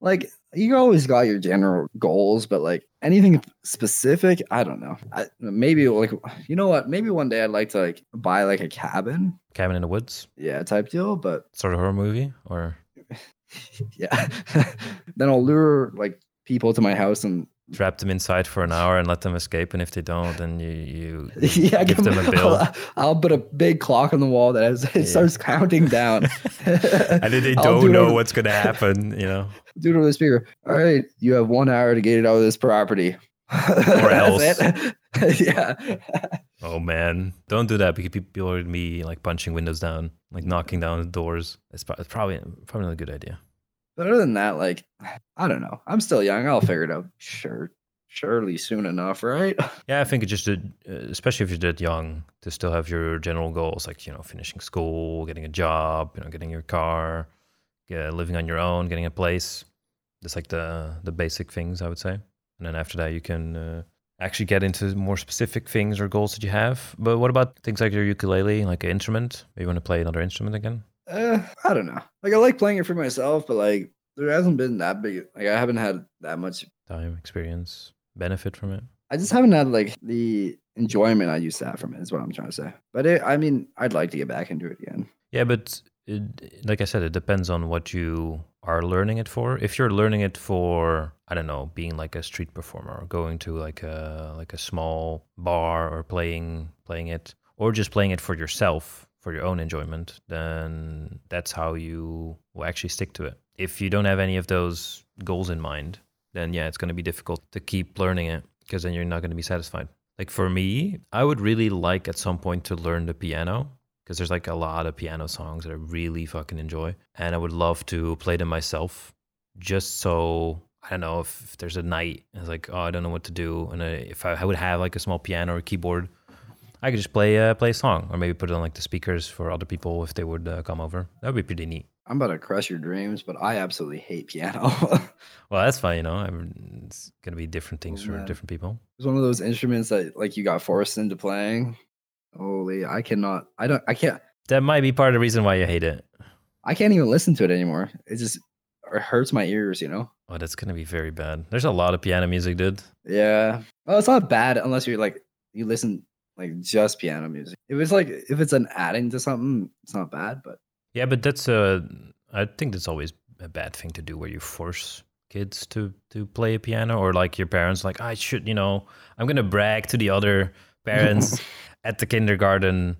Like you always got your general goals, but like anything specific, I don't know. I, maybe like you know what? Maybe one day I'd like to like buy like a cabin, Cabin in the Woods, yeah, type deal. But sort of horror movie, or yeah, then I'll lure like people to my house and trap them inside for an hour and let them escape. And if they don't, then you you yeah, give them a bill. I'll, I'll put a big clock on the wall that has, it Yeah. starts counting down. and then they don't do know what's gonna happen. You know. do it over the speaker. All right, you have one hour to get it out of this property. Or else. Yeah. Oh man, don't do that because people are gonna be like punching windows down, like knocking down the doors. It's, it's probably probably not a good idea. But other than that, like, I don't know. I'm still young. I'll figure it out. Sure. Surely soon enough, right? Yeah, I think it just a, uh, especially if you're that young to still have your general goals, like you know, finishing school, getting a job, you know, getting your car, yeah, living on your own, getting a place. That's like the the basic things I would say. And then after that, you can uh, actually get into more specific things or goals that you have. But what about things like your ukulele, like an instrument? Maybe you want to play another instrument again? Uh, I don't know. Like, I like playing it for myself, but like, there hasn't been that big. Like, I haven't had that much. Time, experience, benefit from it. I just haven't had like the enjoyment I used to have from it. Is what I'm trying to say. But it, I mean, I'd like to get back into it again. Yeah, but it, like I said, it depends on what you are learning it for. If you're learning it for, I don't know, being like a street performer, or going to like a like a small bar, or playing playing it, or just playing it for yourself for your own enjoyment, then that's how you will actually stick to it. If you don't have any of those goals in mind, then yeah, it's going to be difficult to keep learning it because then you're not going to be satisfied. Like for me, I would really like at some point to learn the piano because there's like a lot of piano songs that I really fucking enjoy, and I would love to play them myself, just so I don't know if, if there's a night it's like oh I don't know what to do, and I, if I, I would have like a small piano or keyboard, I could just play uh, play a song or maybe put it on like the speakers for other people if they would uh, come over. That would be pretty neat. I'm about to crush your dreams, but I absolutely hate piano. Well, that's fine, you know. I'm, it's gonna be different things Oh, for different people. It's one of those instruments that like you got forced into playing. Holy, I cannot. I don't. I can't. That might be part of the reason why you hate it. I can't even listen to it anymore. It just it hurts my ears. You know. Oh, that's gonna be very bad. There's a lot of piano music, dude. Yeah. Well, it's not bad unless you're like you listen like just piano music. If it's like if it's an adding to something, it's not bad. But Yeah, but that's a I think that's always a bad thing to do where you force kids to to play a piano or like your parents like I should, you know, I'm going to brag to the other parents at the kindergarten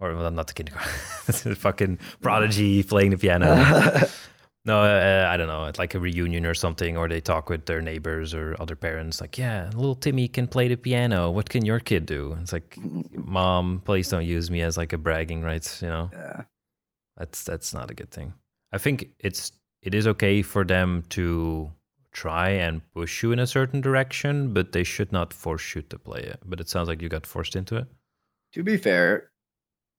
or well, not the kindergarten. fucking prodigy playing the piano. No, uh, I don't know. It's like a reunion or something, or they talk with their neighbors or other parents. Like, yeah, little Timmy can play the piano. What can your kid do? It's like, mom, please don't use me as like a bragging rights. You know, yeah. that's that's not a good thing. I think it's it is okay for them to try and push you in a certain direction, but they should not force you to play it. But it sounds like you got forced into it. To be fair,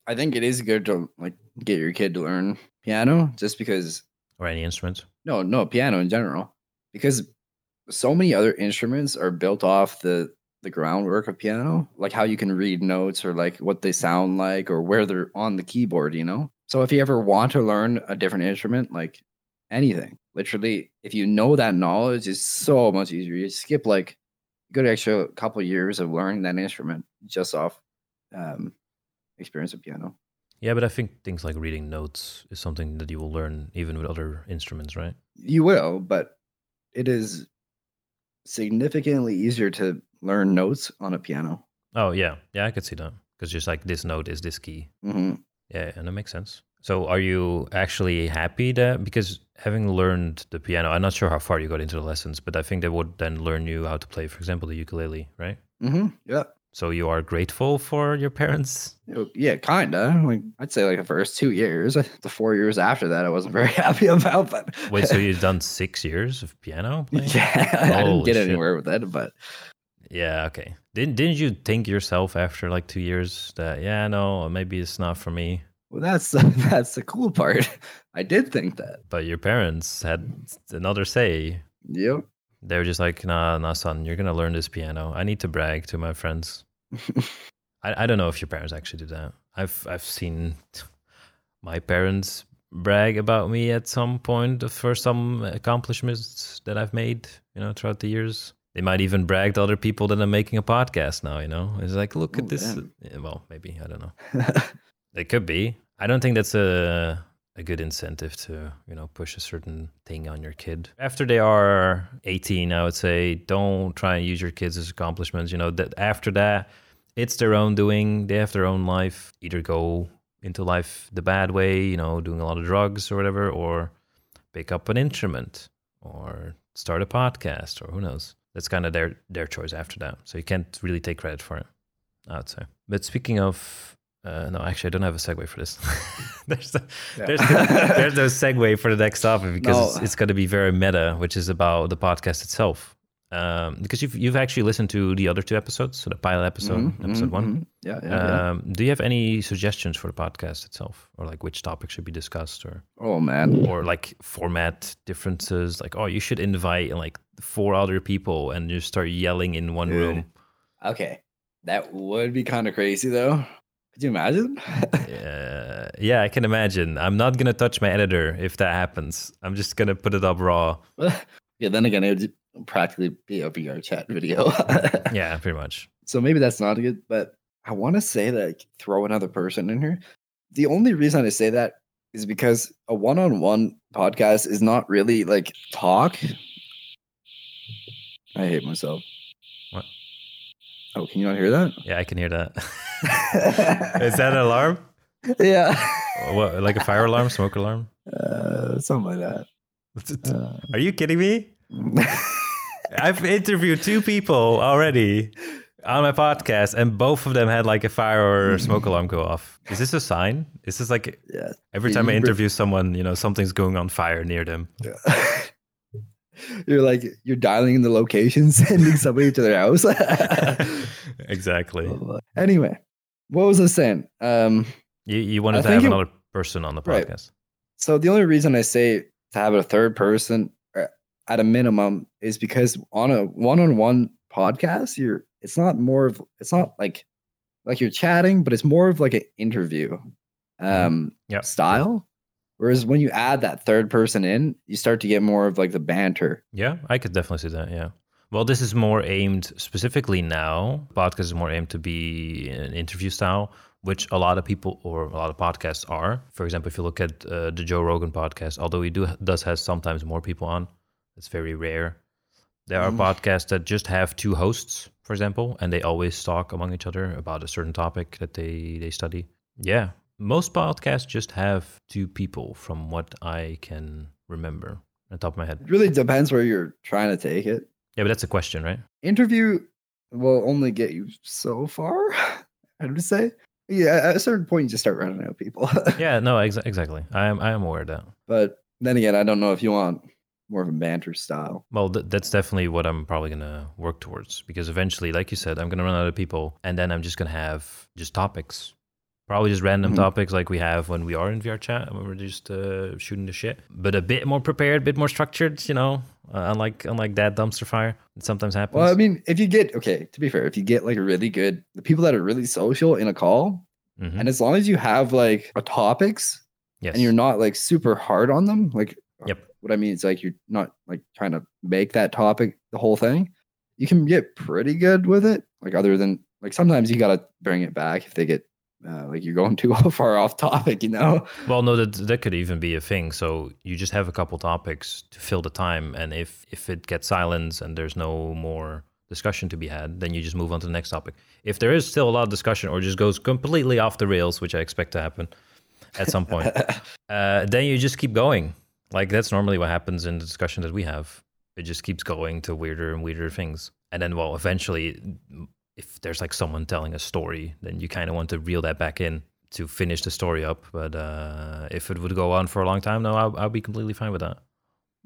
I think it is good to like get your kid to learn piano just because Or any instrument. no, no, piano in general. Because so many other instruments are built off the the groundwork of piano, like how you can read notes or like what they sound like or where they're on the keyboard, you know? So if you ever want to learn a different instrument, like anything, literally, if you know that knowledge is so much easier. You skip like a good extra couple years of learning that instrument just off um experience of piano. Yeah, but I think things like reading notes is something that you will learn even with other instruments, right? You will, but it is significantly easier to learn notes on a piano. Oh yeah, yeah, I could see that because just like this note is this key. hmm Yeah, and that makes sense. So, are you actually happy that because having learned the piano, I'm not sure how far you got into the lessons, but I think they would then learn you how to play, for example, the ukulele, right? Mm-hmm. Yeah. So you are grateful for your parents. Yeah, kinda. Like I'd say like the first two years. The four years after that I wasn't very happy about, but Wait, so you've done six years of piano playing? yeah, I didn't get shit. anywhere with it, but Yeah, okay. Didn't didn't you think yourself after like two years that yeah, no, maybe it's not for me? well that's that's the cool part. I did think that. But your parents had another say. Yep. They were just like, nah, nah, son, you're gonna learn this piano. I need to brag to my friends. I, I don't know if your parents actually do that. I've I've seen my parents brag about me at some point for some accomplishments that I've made, you know, throughout the years. They might even brag to other people that I'm making a podcast now, you know? It's like, look Oh, at this. Yeah, Well, maybe, I don't know. It could be. I don't think that's a a good incentive to, you know, push a certain thing on your kid. After they are 18, I would say don't try and use your kids as accomplishments, you know, that after that it's their own doing. They have their own life. Either go into life the bad way, you know, doing a lot of drugs or whatever, or pick up an instrument or start a podcast or who knows. That's kind of their their choice after that. So you can't really take credit for it, I would say. But speaking of uh, no, actually, I don't have a segue for this. there's, the, Yeah. there's, the, there's no segue for the next topic because No. it's, it's going to be very meta, which is about the podcast itself. Um, because you've you've actually listened to the other two episodes, so the pilot episode, Mhm, episode mhm, one. Yeah, yeah, yeah. Um, do you have any suggestions for the podcast itself, or like which topic should be discussed, or Oh man. or like format differences? Like, oh, you should invite like four other people and just start yelling in one Dude. room. Okay. That would be kind of crazy though. Could you imagine? Uh, yeah, I can imagine. I'm not gonna touch my editor if that happens. I'm just gonna put it up raw. yeah, then again, it would practically be a VR chat video. Yeah, pretty much. So maybe that's not good, but I want to say that like, throw another person in here. The only reason I say that is because a one-on-one podcast is not really like talk. I hate myself. Oh, can you not hear that? Yeah, I can hear that. Is that an alarm? yeah. What, like a fire alarm, smoke alarm? Uh, something like that. Uh, Are you kidding me? I've interviewed two people already on my podcast, and both of them had like a fire or smoke alarm go off. Is this a sign? Is this like yeah. every time I interview someone, you know, something's going on fire near them? you're like you're dialing in the location, sending somebody to their house. exactly. anyway, what was I saying? Um, You you wanted I to have it- another person on the Right. podcast. so the only reason I say to have a third person uh, at a minimum is because on a one-on-one podcast, you're it's not more of it's not like like you're chatting, but it's more of like an interview um Yep. style. Whereas when you add that third person in, you start to get more of like the banter. Yeah, I could definitely see that. Yeah. Well, this is more aimed specifically now. Podcast is more aimed to be an interview style, which a lot of people or a lot of podcasts are. For example, if you look at uh, the Joe Rogan podcast, although he do does has sometimes more people on, it's very rare. There are Mm. podcasts that just have two hosts, for example, and they always talk among each other about a certain topic that they they study. Yeah, most podcasts just have two people, from what I can remember on top of my head. It really depends where you're trying to take it. Yeah, but that's a question, right? interview will only get you so far. I would say, yeah, at a certain point, you just start running out of people. Yeah, no, exa- exactly. I am I am aware of that. but then again, I don't know if you want more of a banter style. Well, th- that's definitely what I'm probably gonna work towards because eventually, like you said, I'm gonna run out of people, and then I'm just gonna have just topics, probably just random Mhm. topics like we have when we are in VR chat when we're just uh, shooting the shit, but a bit more prepared, a bit more structured. You know, uh, unlike unlike that dumpster fire that sometimes happens. Well, I mean, if you get okay, to be fair, if you get like really good, the people that are really social in a call, Mhm. and as long as you have like a topics yes, and you're not like super hard on them, like Yep. what I mean is like you're not like trying to make that topic the whole thing. You can get pretty good with it. Like other than like sometimes you gotta bring it back if they get uh, like you're going too far off topic, you know. Well, no, that that could even be a thing. So you just have a couple topics to fill the time, and if if it gets silence and there's no more discussion to be had, then you just move on to the next topic. If there is still a lot of discussion, or just goes completely off the rails, which I expect to happen at some point, uh, then you just keep going. Like that's normally what happens in the discussion that we have. It just keeps going to weirder and weirder things, and then well, eventually, if there's like someone telling a story, then you kind of want to reel that back in to finish the story up. But uh, if it would go on for a long time, no, I'll, I'll be completely fine with that.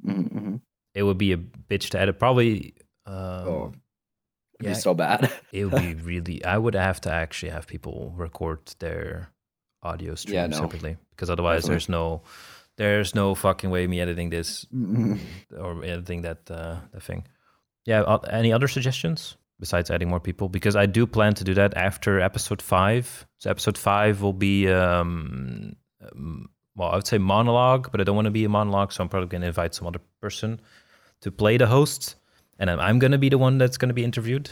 Mhm, mhm. It would be a bitch to edit. Probably. Um, Oh, it'd yeah, be so bad. it would be really. I would have to actually have people record their audio stream Yeah, no. separately because otherwise, Definitely. there's no, there's no fucking way me editing this Mhm. or editing that uh, that thing. Yeah. uh, Any other suggestions besides adding more people? Because I do plan to do that after episode five. So episode five will be um, um, well, I would say monologue, but I don't want to be a monologue, so I'm probably going to invite some other person to play the host, and I'm, I'm going to be the one that's going to be interviewed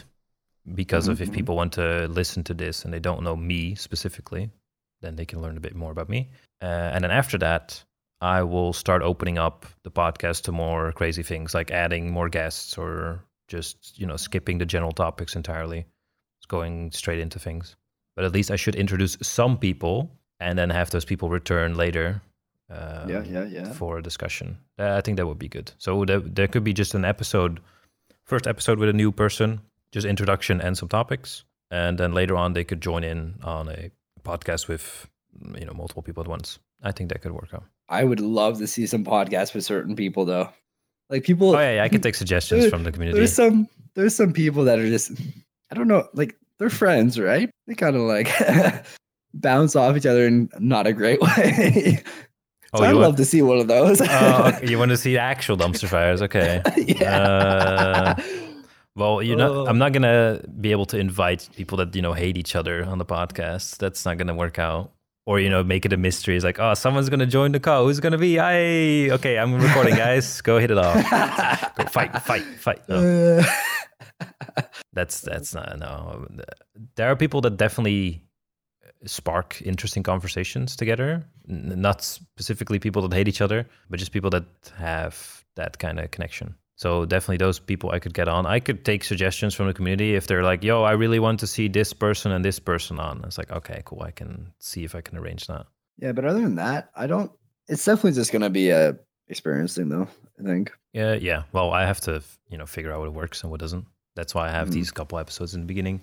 because of if Mhm. people want to listen to this and they don't know me specifically, then they can learn a bit more about me. Uh, and then after that, I will start opening up the podcast to more crazy things like adding more guests or just you know skipping the general topics entirely, It's going straight into things. But at least I should introduce some people and then have those people return later. Um, yeah, yeah, yeah. for a discussion. Uh, I think that would be good. So there, there could be just an episode, first episode with a new person, just introduction and some topics, and then later on they could join in on a podcast with you know multiple people at once. I think that could work out. I would love to see some podcasts with certain people though. Like people Oh yeah, yeah I can take suggestions There- from the community. there's some there's some people that are just I don't know, like they're friends, right? They kind of like bounce off each other in not a great way. Oh, I'd love want- to see one of those. oh, okay, you want to see actual dumpster fires? Okay. yeah. Uh, well, you're not. Oh. I'm not gonna be able to invite people that you know hate each other on the podcast. That's not gonna work out. Or you know, make it a mystery. It's like, oh, someone's gonna join the call. Who's gonna be? I. Okay, I'm recording, guys. Go hit it off. Go fight, fight, fight. No, that's that's not. No, there are people that definitely spark interesting conversations together. Not specifically people that hate each other, but just people that have that kind of connection. So definitely those people I could get on. I could take suggestions from the community if they're like, "Yo, I really want to see this person and this person on." It's like, okay, cool. I can see if I can arrange that. yeah, but other than that, I don't. It's definitely just gonna be a experience thing, though. I think. Yeah, yeah. Well, I have to, you know, figure out what works and what doesn't. That's why I have Mhm. these couple episodes in the beginning,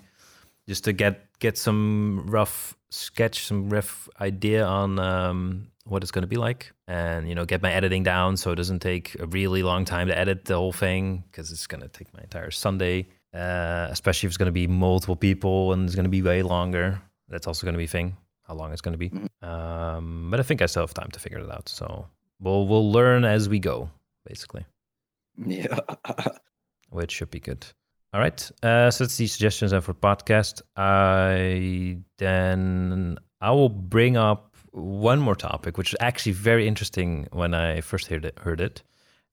just to get get some rough sketch, some rough idea on um, what it's going to be like, and you know, get my editing down so it doesn't take a really long time to edit the whole thing because it's going to take my entire Sunday. Uh, especially if it's going to be multiple people and it's going to be way longer. That's also going to be a thing. How long it's going to be. Mhm. Um, but I think I still have time to figure it out. So we'll we'll learn as we go, basically Yeah. which should be good. All right. Uh, so that's the suggestions for podcast. I then I will bring up one more topic, which is actually very interesting when I first heard it, heard it,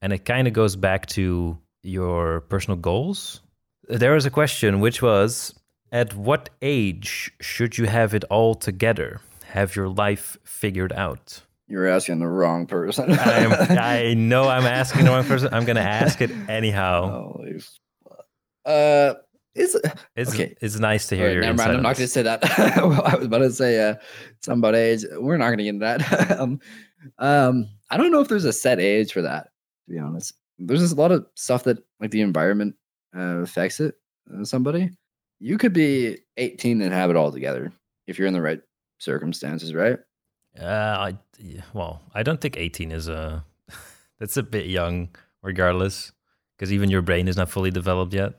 and it kind of goes back to your personal goals. There was a question which was, at what age should you have it all together? Have your life figured out? You're asking the wrong person. I'm, I know I'm asking the wrong person. I'm gonna ask it anyhow. Holy. Uh, it's It's Okay. it's nice to hear Alright, your never mind. I'm not going to say that. Well, I was about to say uh, something about age. We're not going to get into that. um, um, I don't know if there's a set age for that. To be honest, there's just a lot of stuff that like the environment uh, affects it. Uh, somebody, you could be 18 and have it all together if you're in the right circumstances, right? Uh, I, well, I don't think 18 is a that's a bit young, regardless, because even your brain is not fully developed yet.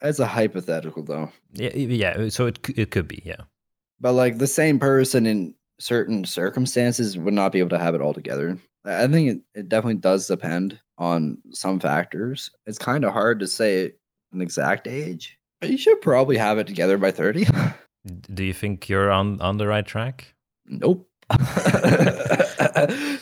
That's a hypothetical though. Yeah, yeah. Uh, so it it could be, yeah. But like the same person in certain circumstances would not be able to have it all together. I think it, it definitely does depend on some factors. It's kind of hard to say an exact age. But you should probably have it together by 30. Do you think you're on on the right track? nope.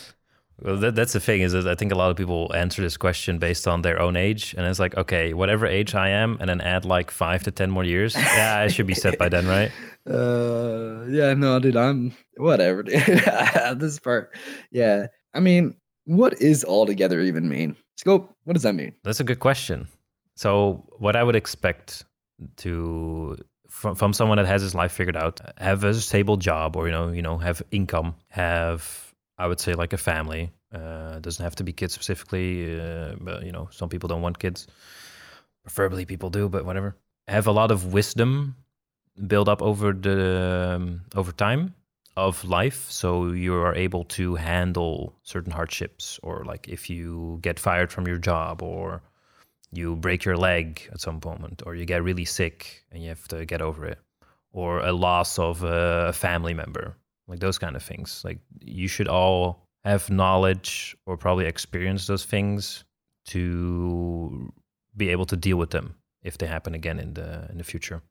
Well, that, that's the thing is that I think a lot of people answer this question based on their own age, and it's like, okay, whatever age I am, and then add like five to ten more years. Yeah, I should be set by then, right? uh, yeah, no, dude, I'm whatever, dude. this part. Yeah. I mean, what is all together even mean? Scope, what does that mean? That's a good question. So, what I would expect to from from someone that has his life figured out, have a stable job, or you know, you know, have income, have I would say like a family. Uh, doesn't have to be kids specifically, uh, but you know, some people don't want kids. Preferably, people do, but whatever. Have a lot of wisdom build up over the um, over time of life so you are able to handle certain hardships or like if you get fired from your job or you break your leg at some moment or you get really sick and you have to get over it or a loss of a family member like those kind of things like you should all have knowledge or probably experience those things to be able to deal with them if they happen again in the in the future.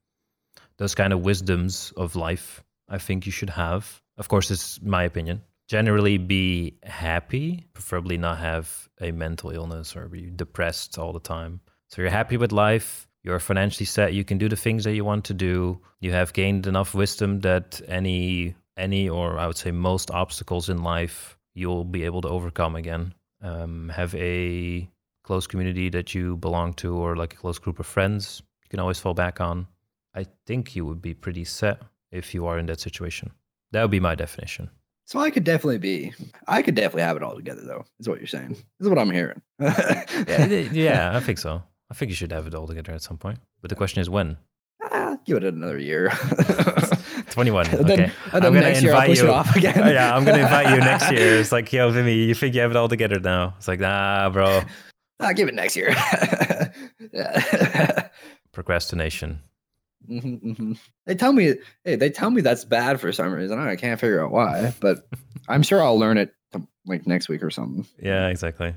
Those kind of wisdoms of life i think you should have. Of course it's my opinion. Generally be happy, preferably not have a mental illness or be depressed all the time. So you're happy with life, you're financially set, you can do the things that you want to do, you have gained enough wisdom that any any or I would say most obstacles in life you'll be able to overcome again. Um, have a close community that you belong to or like a close group of friends you can always fall back on. I think you would be pretty set if you are in that situation. That would be my definition. So I could definitely be. I could definitely have it all together, though. Is what you're saying. This is what I'm hearing. yeah, yeah, I think so. I think you should have it all together at some point. But the question is when. Ah, give it another year. 21. And okay. then, and I'm then next year I'll invite push you. it off again. Yeah, I'm gonna invite you next year. It's like, yo, Vimmy, you think you have it all together now? It's like, nah, bro. I'll give it next year. Procrastination. Mhm, mhm. They tell me, hey, they tell me that's bad for some reason. I can't figure out why, but I'm sure I'll learn it like next week or something. Yeah, exactly.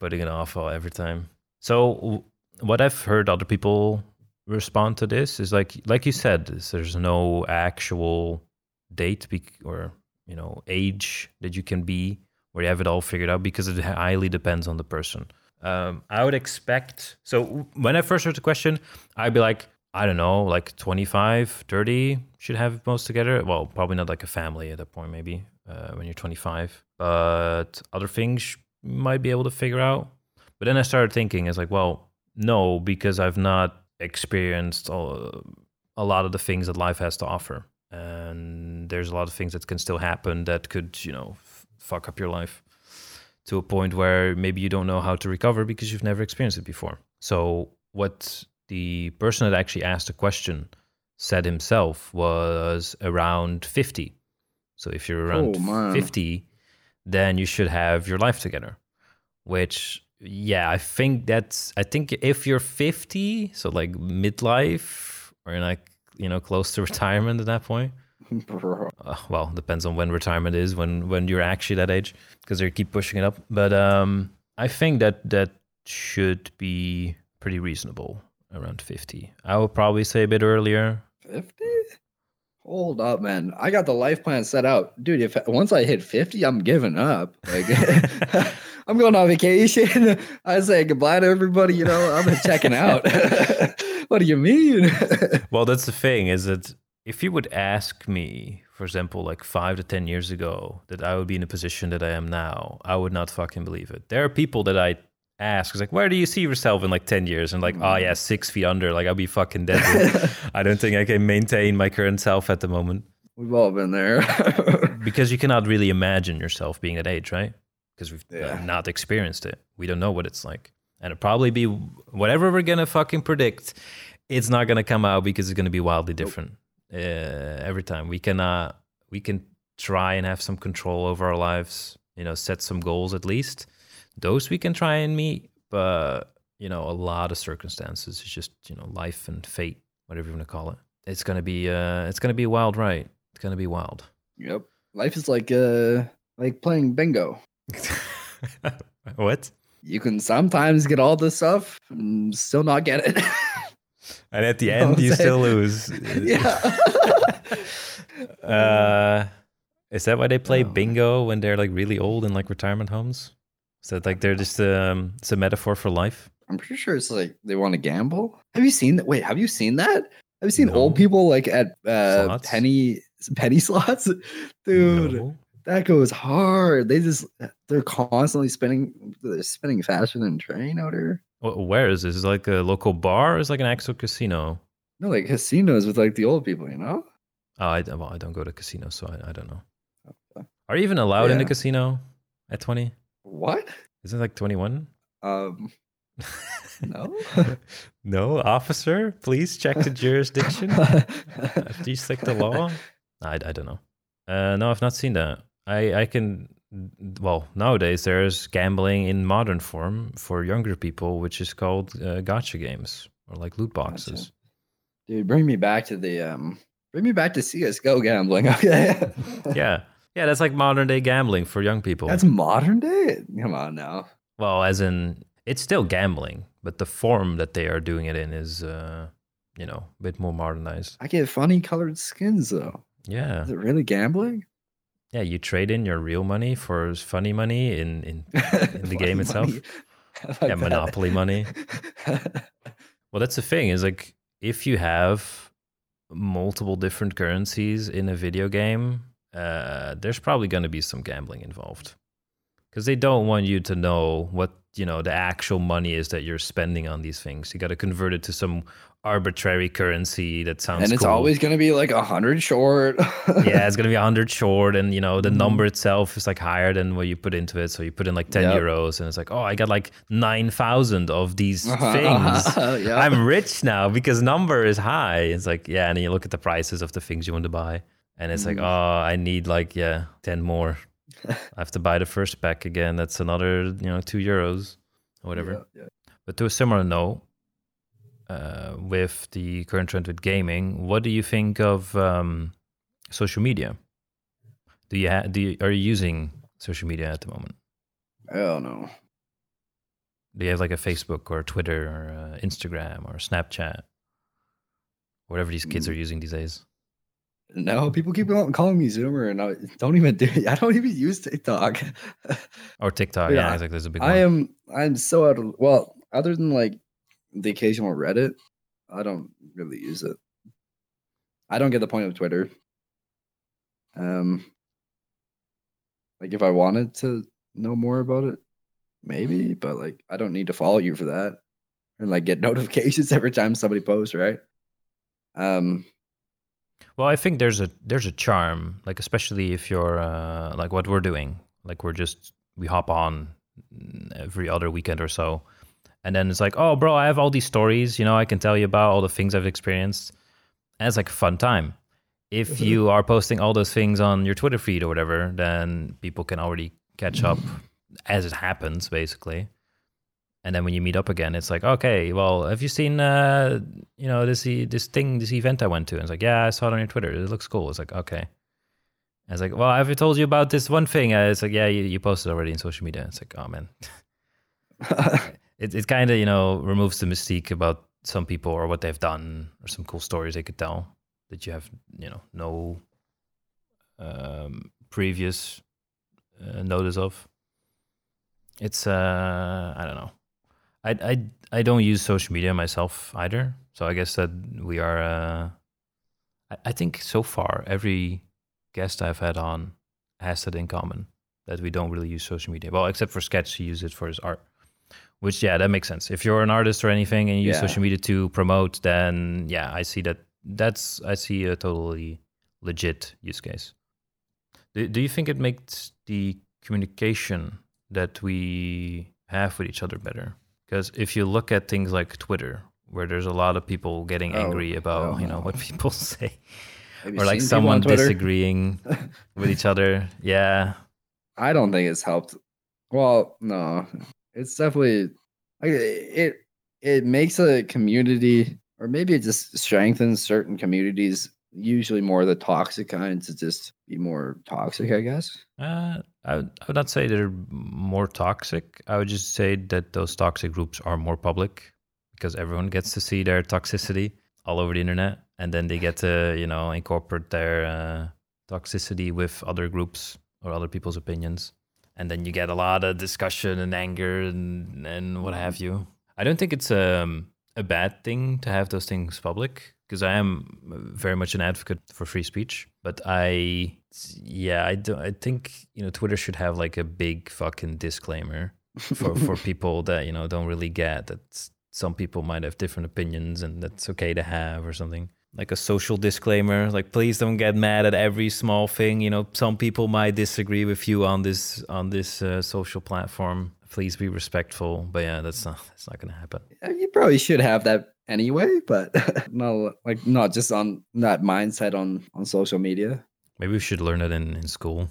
Putting it off all every time. So what I've heard other people respond to this is like, like you said, there's no actual date or you know age that you can be where you have it all figured out because it highly depends on the person. Um, I would expect. So when I first heard the question, I'd be like, I don't know, like 25, 30 should have most together. Well, probably not like a family at that point, maybe uh, when you're 25. But other things might be able to figure out. But then I started thinking, it's like, well, no, because I've not experienced a, a lot of the things that life has to offer. And there's a lot of things that can still happen that could, you know, f- fuck up your life to a point where maybe you don't know how to recover because you've never experienced it before. So, what the person that actually asked the question said himself was around 50. So, if you're around Oh, 50, then you should have your life together, which yeah, I think that's I think if you're 50, so like midlife or you're like, you know, close to retirement at that point, uh, well, depends on when retirement is, when when you're actually that age, because they keep pushing it up. But um, I think that that should be pretty reasonable around 50. I would probably say a bit earlier. 50? Hold up, man. I got the life plan set out. Dude, if once I hit 50, I'm giving up. Like I'm going on vacation. I say goodbye to everybody, you know, I'm checking out. what do you mean? Well, that's the thing is that if you would ask me, for example, like five to 10 years ago, that I would be in a position that I am now, I would not fucking believe it. There are people that I ask, like, where do you see yourself in like 10 years? And like, oh, yeah, mm. six feet under. Like, I'll be fucking dead. I don't think I can maintain my current self at the moment We've all been there. because you cannot really imagine yourself being that age, right? Because we've uh, Yeah. not experienced it. We don't know what it's like. And it'll probably be whatever we're going to fucking predict, it's not going to come out because it's going to be wildly different uh, every time. We cannot, we can try and have some control over our lives, you know, set some goals at least. Those we can try and meet, but, you know, a lot of circumstances, it's just, you know, life and fate, whatever you want to call it. It's going to be, uh, it's going to be wild right? It's going to be wild. yep. Life is like uh like playing bingo. what? You can sometimes get all this stuff and still not get it. And at the You end, you saying? still lose. yeah. Uh, is that why they play Oh. bingo when they're like really old in like retirement homes? Is that like they're just um, it's a metaphor for life? I'm pretty sure it's like they want to gamble. Have you seen that? Wait, have you seen that? Have you seen old people like at uh, penny penny slots? Dude, No. That goes hard. They just they're constantly spinning. They're spinning faster than train out here. Wh- Where is this? Is it like a local bar? Or is it like an actual casino? No, like casinos with like the old people, you know? Oh, I, well, I don't go to casinos, so I, I don't know. Okay. Are you even allowed in the casino at twenty? What? Is it like twenty one? Um, no. no, officer, please check the jurisdiction. Do you stick the law? I, I don't know. Uh, no, I've not seen that. I, I can, well, nowadays there's gambling in modern form for younger people, which is called uh, gacha games or like loot boxes. Dude, bring me back to the um, bring me back to CS:GO gambling. Okay. Yeah. Yeah, that's like modern day gambling for young people. That's modern day. Come on now. well, as in, it's still gambling, but the form that they are doing it in is, uh, you know, a bit more modernized. I get funny colored skins though. Yeah. Is it really gambling? Yeah, you trade in your real money for funny money in in, in the game itself. Like yeah, that. monopoly money. Well, that's the thing is like if you have multiple different currencies in a video game, uh, there's probably going to be some gambling involved because they don't want you to know what you know the actual money is that you're spending on these things. You got to convert it to some arbitrary currency that sounds and it's cool. always going to be like a hundred short. yeah, it's gonna be a 100 short, and you know the Mhm. number itself is like higher than what you put into it. So you put in like 10 Yep. euros, and it's like, oh, I got like 9,000 of these Uh-huh, things. uh-huh, yeah. I'm rich now because number is high. It's like, yeah, and then you look at the prices of the things you want to buy, and it's like, Mm. oh, I need like yeah, 10 more. I have to buy the first pack again. That's another you know two euros or whatever. Yeah, yeah. But to a similar note, uh, with the current trend with gaming, what do you think of um, social media? Do you, ha- do you are you using social media at the moment? Hell no. Do you have like a Facebook or Twitter or uh, Instagram or Snapchat, whatever these kids Mm. are using these days? No, people keep calling me Zoomer, and I don't even do. I don't even use TikTok. Or TikTok? Yeah, Yeah, exactly. There's a big I one. am. I'm so out of. Well, other than like the occasional Reddit, I don't really use it. I don't get the point of Twitter. Um, like if I wanted to know more about it, maybe, but like I don't need to follow you for that, and like get notifications every time somebody posts, right? Um, Well, I think there's a there's a charm, like especially if you're uh, like what we're doing, like we're just we hop on every other weekend or so, and then it's like, oh, bro, I have all these stories, you know, I can tell you about all the things I've experienced, and it's like a fun time. If Mhm. you are posting all those things on your Twitter feed or whatever, then people can already catch up as it happens, basically. And then when you meet up again, it's like, okay, well, have you seen, uh, you know, this this thing, this event I went to? And it's like, yeah, I saw it on your Twitter. It looks cool. It's like, okay. And it's like, well, have I told you about this one thing? Uh, it's like, yeah, you, you posted already in social media. It's like, oh man, it it kind of you know removes the mystique about some people or what they've done or some cool stories they could tell that you have you know no um, previous uh, notice of. It's uh I don't know. I I I don't use social media myself either, so I guess that we are. Uh, I, I think so far every guest I've had on has that in common that we don't really use social media. Well, except for Sketch, he uses it for his art. Which yeah, that makes sense. If you're an artist or anything and you use Yeah. social media to promote, then yeah, I see that. That's I see a totally legit use case. Do, do you think it makes the communication that we have with each other better? Because if you look at things like Twitter, where there's a lot of people getting Oh, angry about oh, you know no. what people say, or like someone disagreeing with each other, yeah, I don't think it's helped. Well, no, it's definitely like it. It makes a community, or maybe it just strengthens certain communities. Usually, more the toxic kinds to just be more toxic, I guess. Uh, I, would, I would not say they're more toxic. I would just say that those toxic groups are more public because everyone gets to see their toxicity all over the internet, and then they get to you know incorporate their uh, toxicity with other groups or other people's opinions, and then you get a lot of discussion and anger and and what have you. I don't think it's um, a bad thing to have those things public because I am very much an advocate for free speech. But I, yeah, I do. I think you know Twitter should have like a big fucking disclaimer for for people that you know don't really get that some people might have different opinions and that's okay to have or something like a social disclaimer like please don't get mad at every small thing you know some people might disagree with you on this on this uh, social platform please be respectful but yeah that's not that's not gonna happen You probably should have that anyway, but no, like not just on that mindset on on social media. maybe we should learn it in in school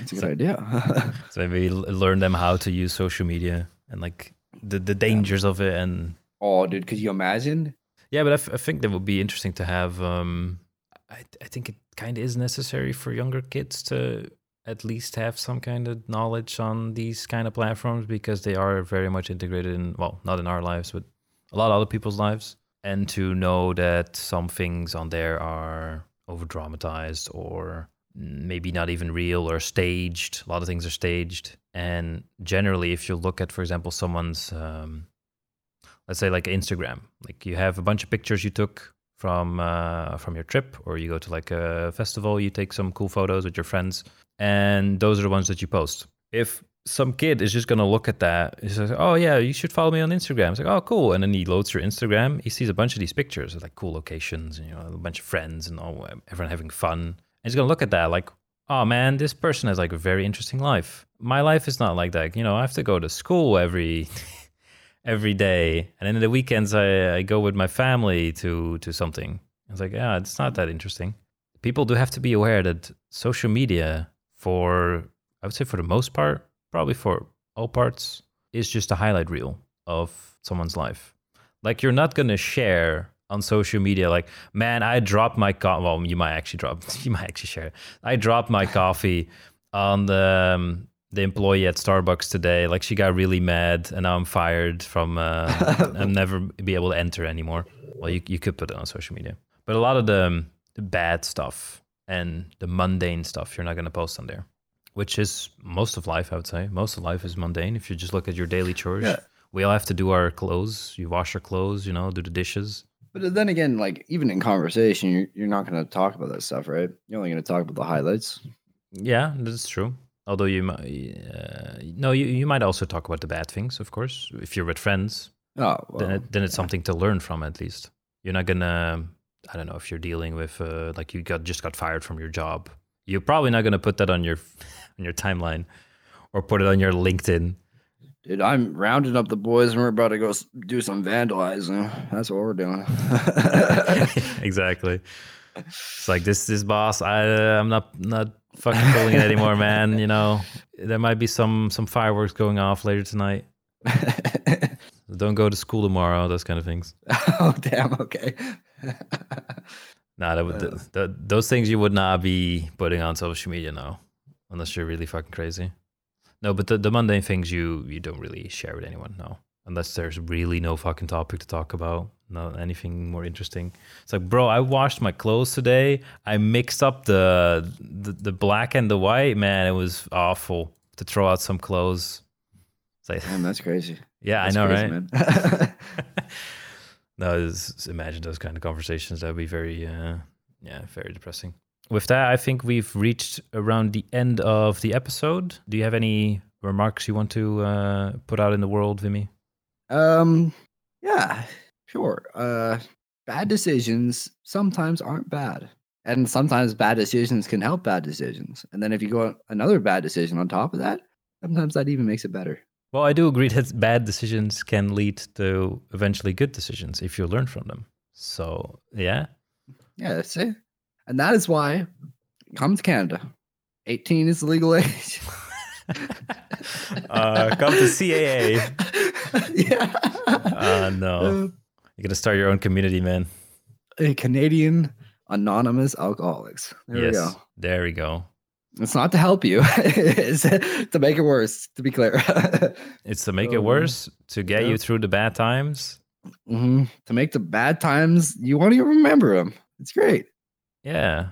It's a good So- idea. so maybe learn them how to use social media and like the the dangers of it and oh, dude, could you imagine? Yeah, but I, f- I think that would be interesting to have. Um, I, I think it kind of is necessary for younger kids to at least have some kind of knowledge on these kind of platforms because they are very much integrated in, well, not in our lives, but a lot of other people's lives. And to know that some things on there are over dramatized or maybe not even real or staged. A lot of things are staged. And generally, if you look at, for example, someone's, um, let's say like Instagram, like you have a bunch of pictures you took from uh, from your trip, or you go to like a festival, you take some cool photos with your friends, and those are the ones that you post. If some kid is just gonna look at that. He says, "Oh yeah, you should follow me on Instagram." It's like, "Oh cool," and then he loads your Instagram. He sees a bunch of these pictures of like cool locations, and, you know, a bunch of friends and all everyone having fun. And he's gonna look at that like, "Oh man, this person has like a very interesting life. My life is not like that. You know, I have to go to school every every day, and then in the weekends I, I go with my family to to something." It's like, yeah, it's not that interesting. People do have to be aware that social media, for I would say for the most part probably for all parts, is just a highlight reel of someone's life. Like you're not gonna share on social media like, man, I dropped my coffee. Well, you might actually drop. You might actually share. It. I dropped my coffee on the um, the employee at Starbucks today. Like she got really mad, and now I'm fired from. Uh, I'll never be able to enter anymore. Well, you you could put it on social media, but a lot of the, um, the bad stuff and the mundane stuff you're not gonna post on there which is most of life, I would say. Most of life is mundane. If you just look at your daily chores, yeah. we all have to do our clothes. You wash your clothes, you know, do the dishes. But then again, like even in conversation, you're, you're not going to talk about that stuff, right? You're only going to talk about the highlights. Yeah, that's true. Although you might, uh, no, you, you might also talk about the bad things, of course. If you're with friends, oh, well, then, it, then it's yeah. something to learn from at least. You're not gonna, I don't know, if you're dealing with uh, like you got just got fired from your job, you're probably not gonna put that on your on your timeline or put it on your LinkedIn. Dude, I'm rounding up the boys and we're about to go do some vandalizing. That's what we're doing. exactly. It's like this, this boss. I, uh, I'm not, not fucking pulling it anymore, man. You know, there might be some, some fireworks going off later tonight. Don't go to school tomorrow. Those kind of things. oh damn. Okay. nah, that would, uh, those things you would not be putting on social media now unless you're really fucking crazy. No, but the, the mundane things you you don't really share with anyone. No, unless there's really no fucking topic to talk about. Not anything more interesting. It's like, bro, I washed my clothes today. I mixed up the the, the black and the white. Man, it was awful to throw out some clothes. It's like, Damn, that's crazy. Yeah, that's I know, crazy, right? no, just imagine those kind of conversations. That would be very, uh, yeah, very depressing with that, I think we've reached around the end of the episode. Do you have any remarks you want to uh, put out in the world, Vimmy? Um, yeah, sure. Uh, bad decisions sometimes aren't bad, and sometimes bad decisions can help bad decisions. And then if you go another bad decision on top of that, sometimes that even makes it better. Well, I do agree that bad decisions can lead to eventually good decisions if you learn from them. So, yeah. Yeah, that's it. And that is why come to Canada. 18 is the legal age. uh, come to CAA. yeah. Uh, no. Uh, You're going to start your own community, man. A Canadian Anonymous Alcoholics. There yes, we go. There we go. It's not to help you. it's to make it worse, to be clear. it's to make so, it worse, to get yeah. you through the bad times. Mm-hmm. To make the bad times, you won't even remember them. It's great. Yeah.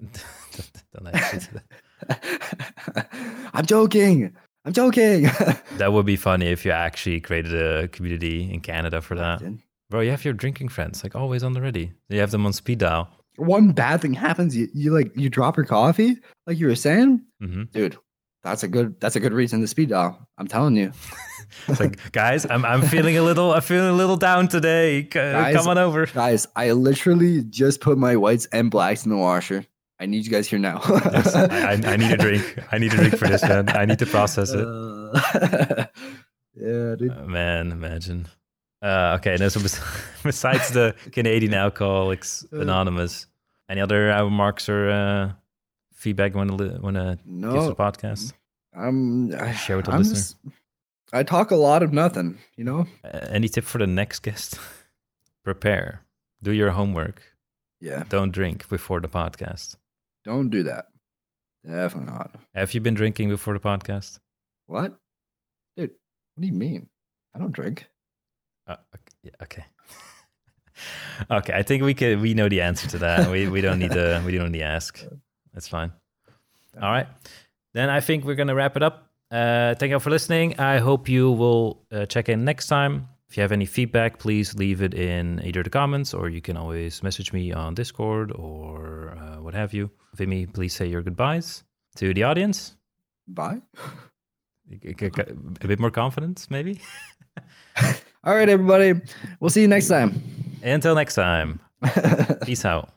Don't actually do that. I'm joking. I'm joking. that would be funny if you actually created a community in Canada for that. Bro, you have your drinking friends like always on the ready. You have them on speed dial. One bad thing happens, you, you like you drop your coffee, like you were saying, mm-hmm. dude. That's a good. That's a good reason to speed dial. I'm telling you. It's like, guys, I'm I'm feeling a little I'm feeling a little down today. Guys, Come on over. Guys, I literally just put my whites and blacks in the washer. I need you guys here now. yes, I, I, need a drink. I need a drink for this, man. I need to process it. Uh, yeah, dude. Uh, man, imagine. Uh, okay, now so besides the Canadian Alcoholics uh. Anonymous, any other remarks or uh, feedback you want to want to no, give to the podcast? Um, share with the I'm listener. Just, I talk a lot of nothing, you know. Uh, any tip for the next guest? Prepare. Do your homework. Yeah. Don't drink before the podcast. Don't do that. Definitely not. Have you been drinking before the podcast? What? Dude, what do you mean? I don't drink. Uh, okay. okay, I think we could we know the answer to that. we we don't need to we don't need to ask. That's fine. All right. Then I think we're going to wrap it up. Uh, thank you all for listening. I hope you will uh, check in next time. If you have any feedback, please leave it in either the comments or you can always message me on Discord or uh, what have you. Vimmy, please say your goodbyes to the audience. Bye. A bit more confidence, maybe? All right, everybody. We'll see you next time. Until next time. Peace out.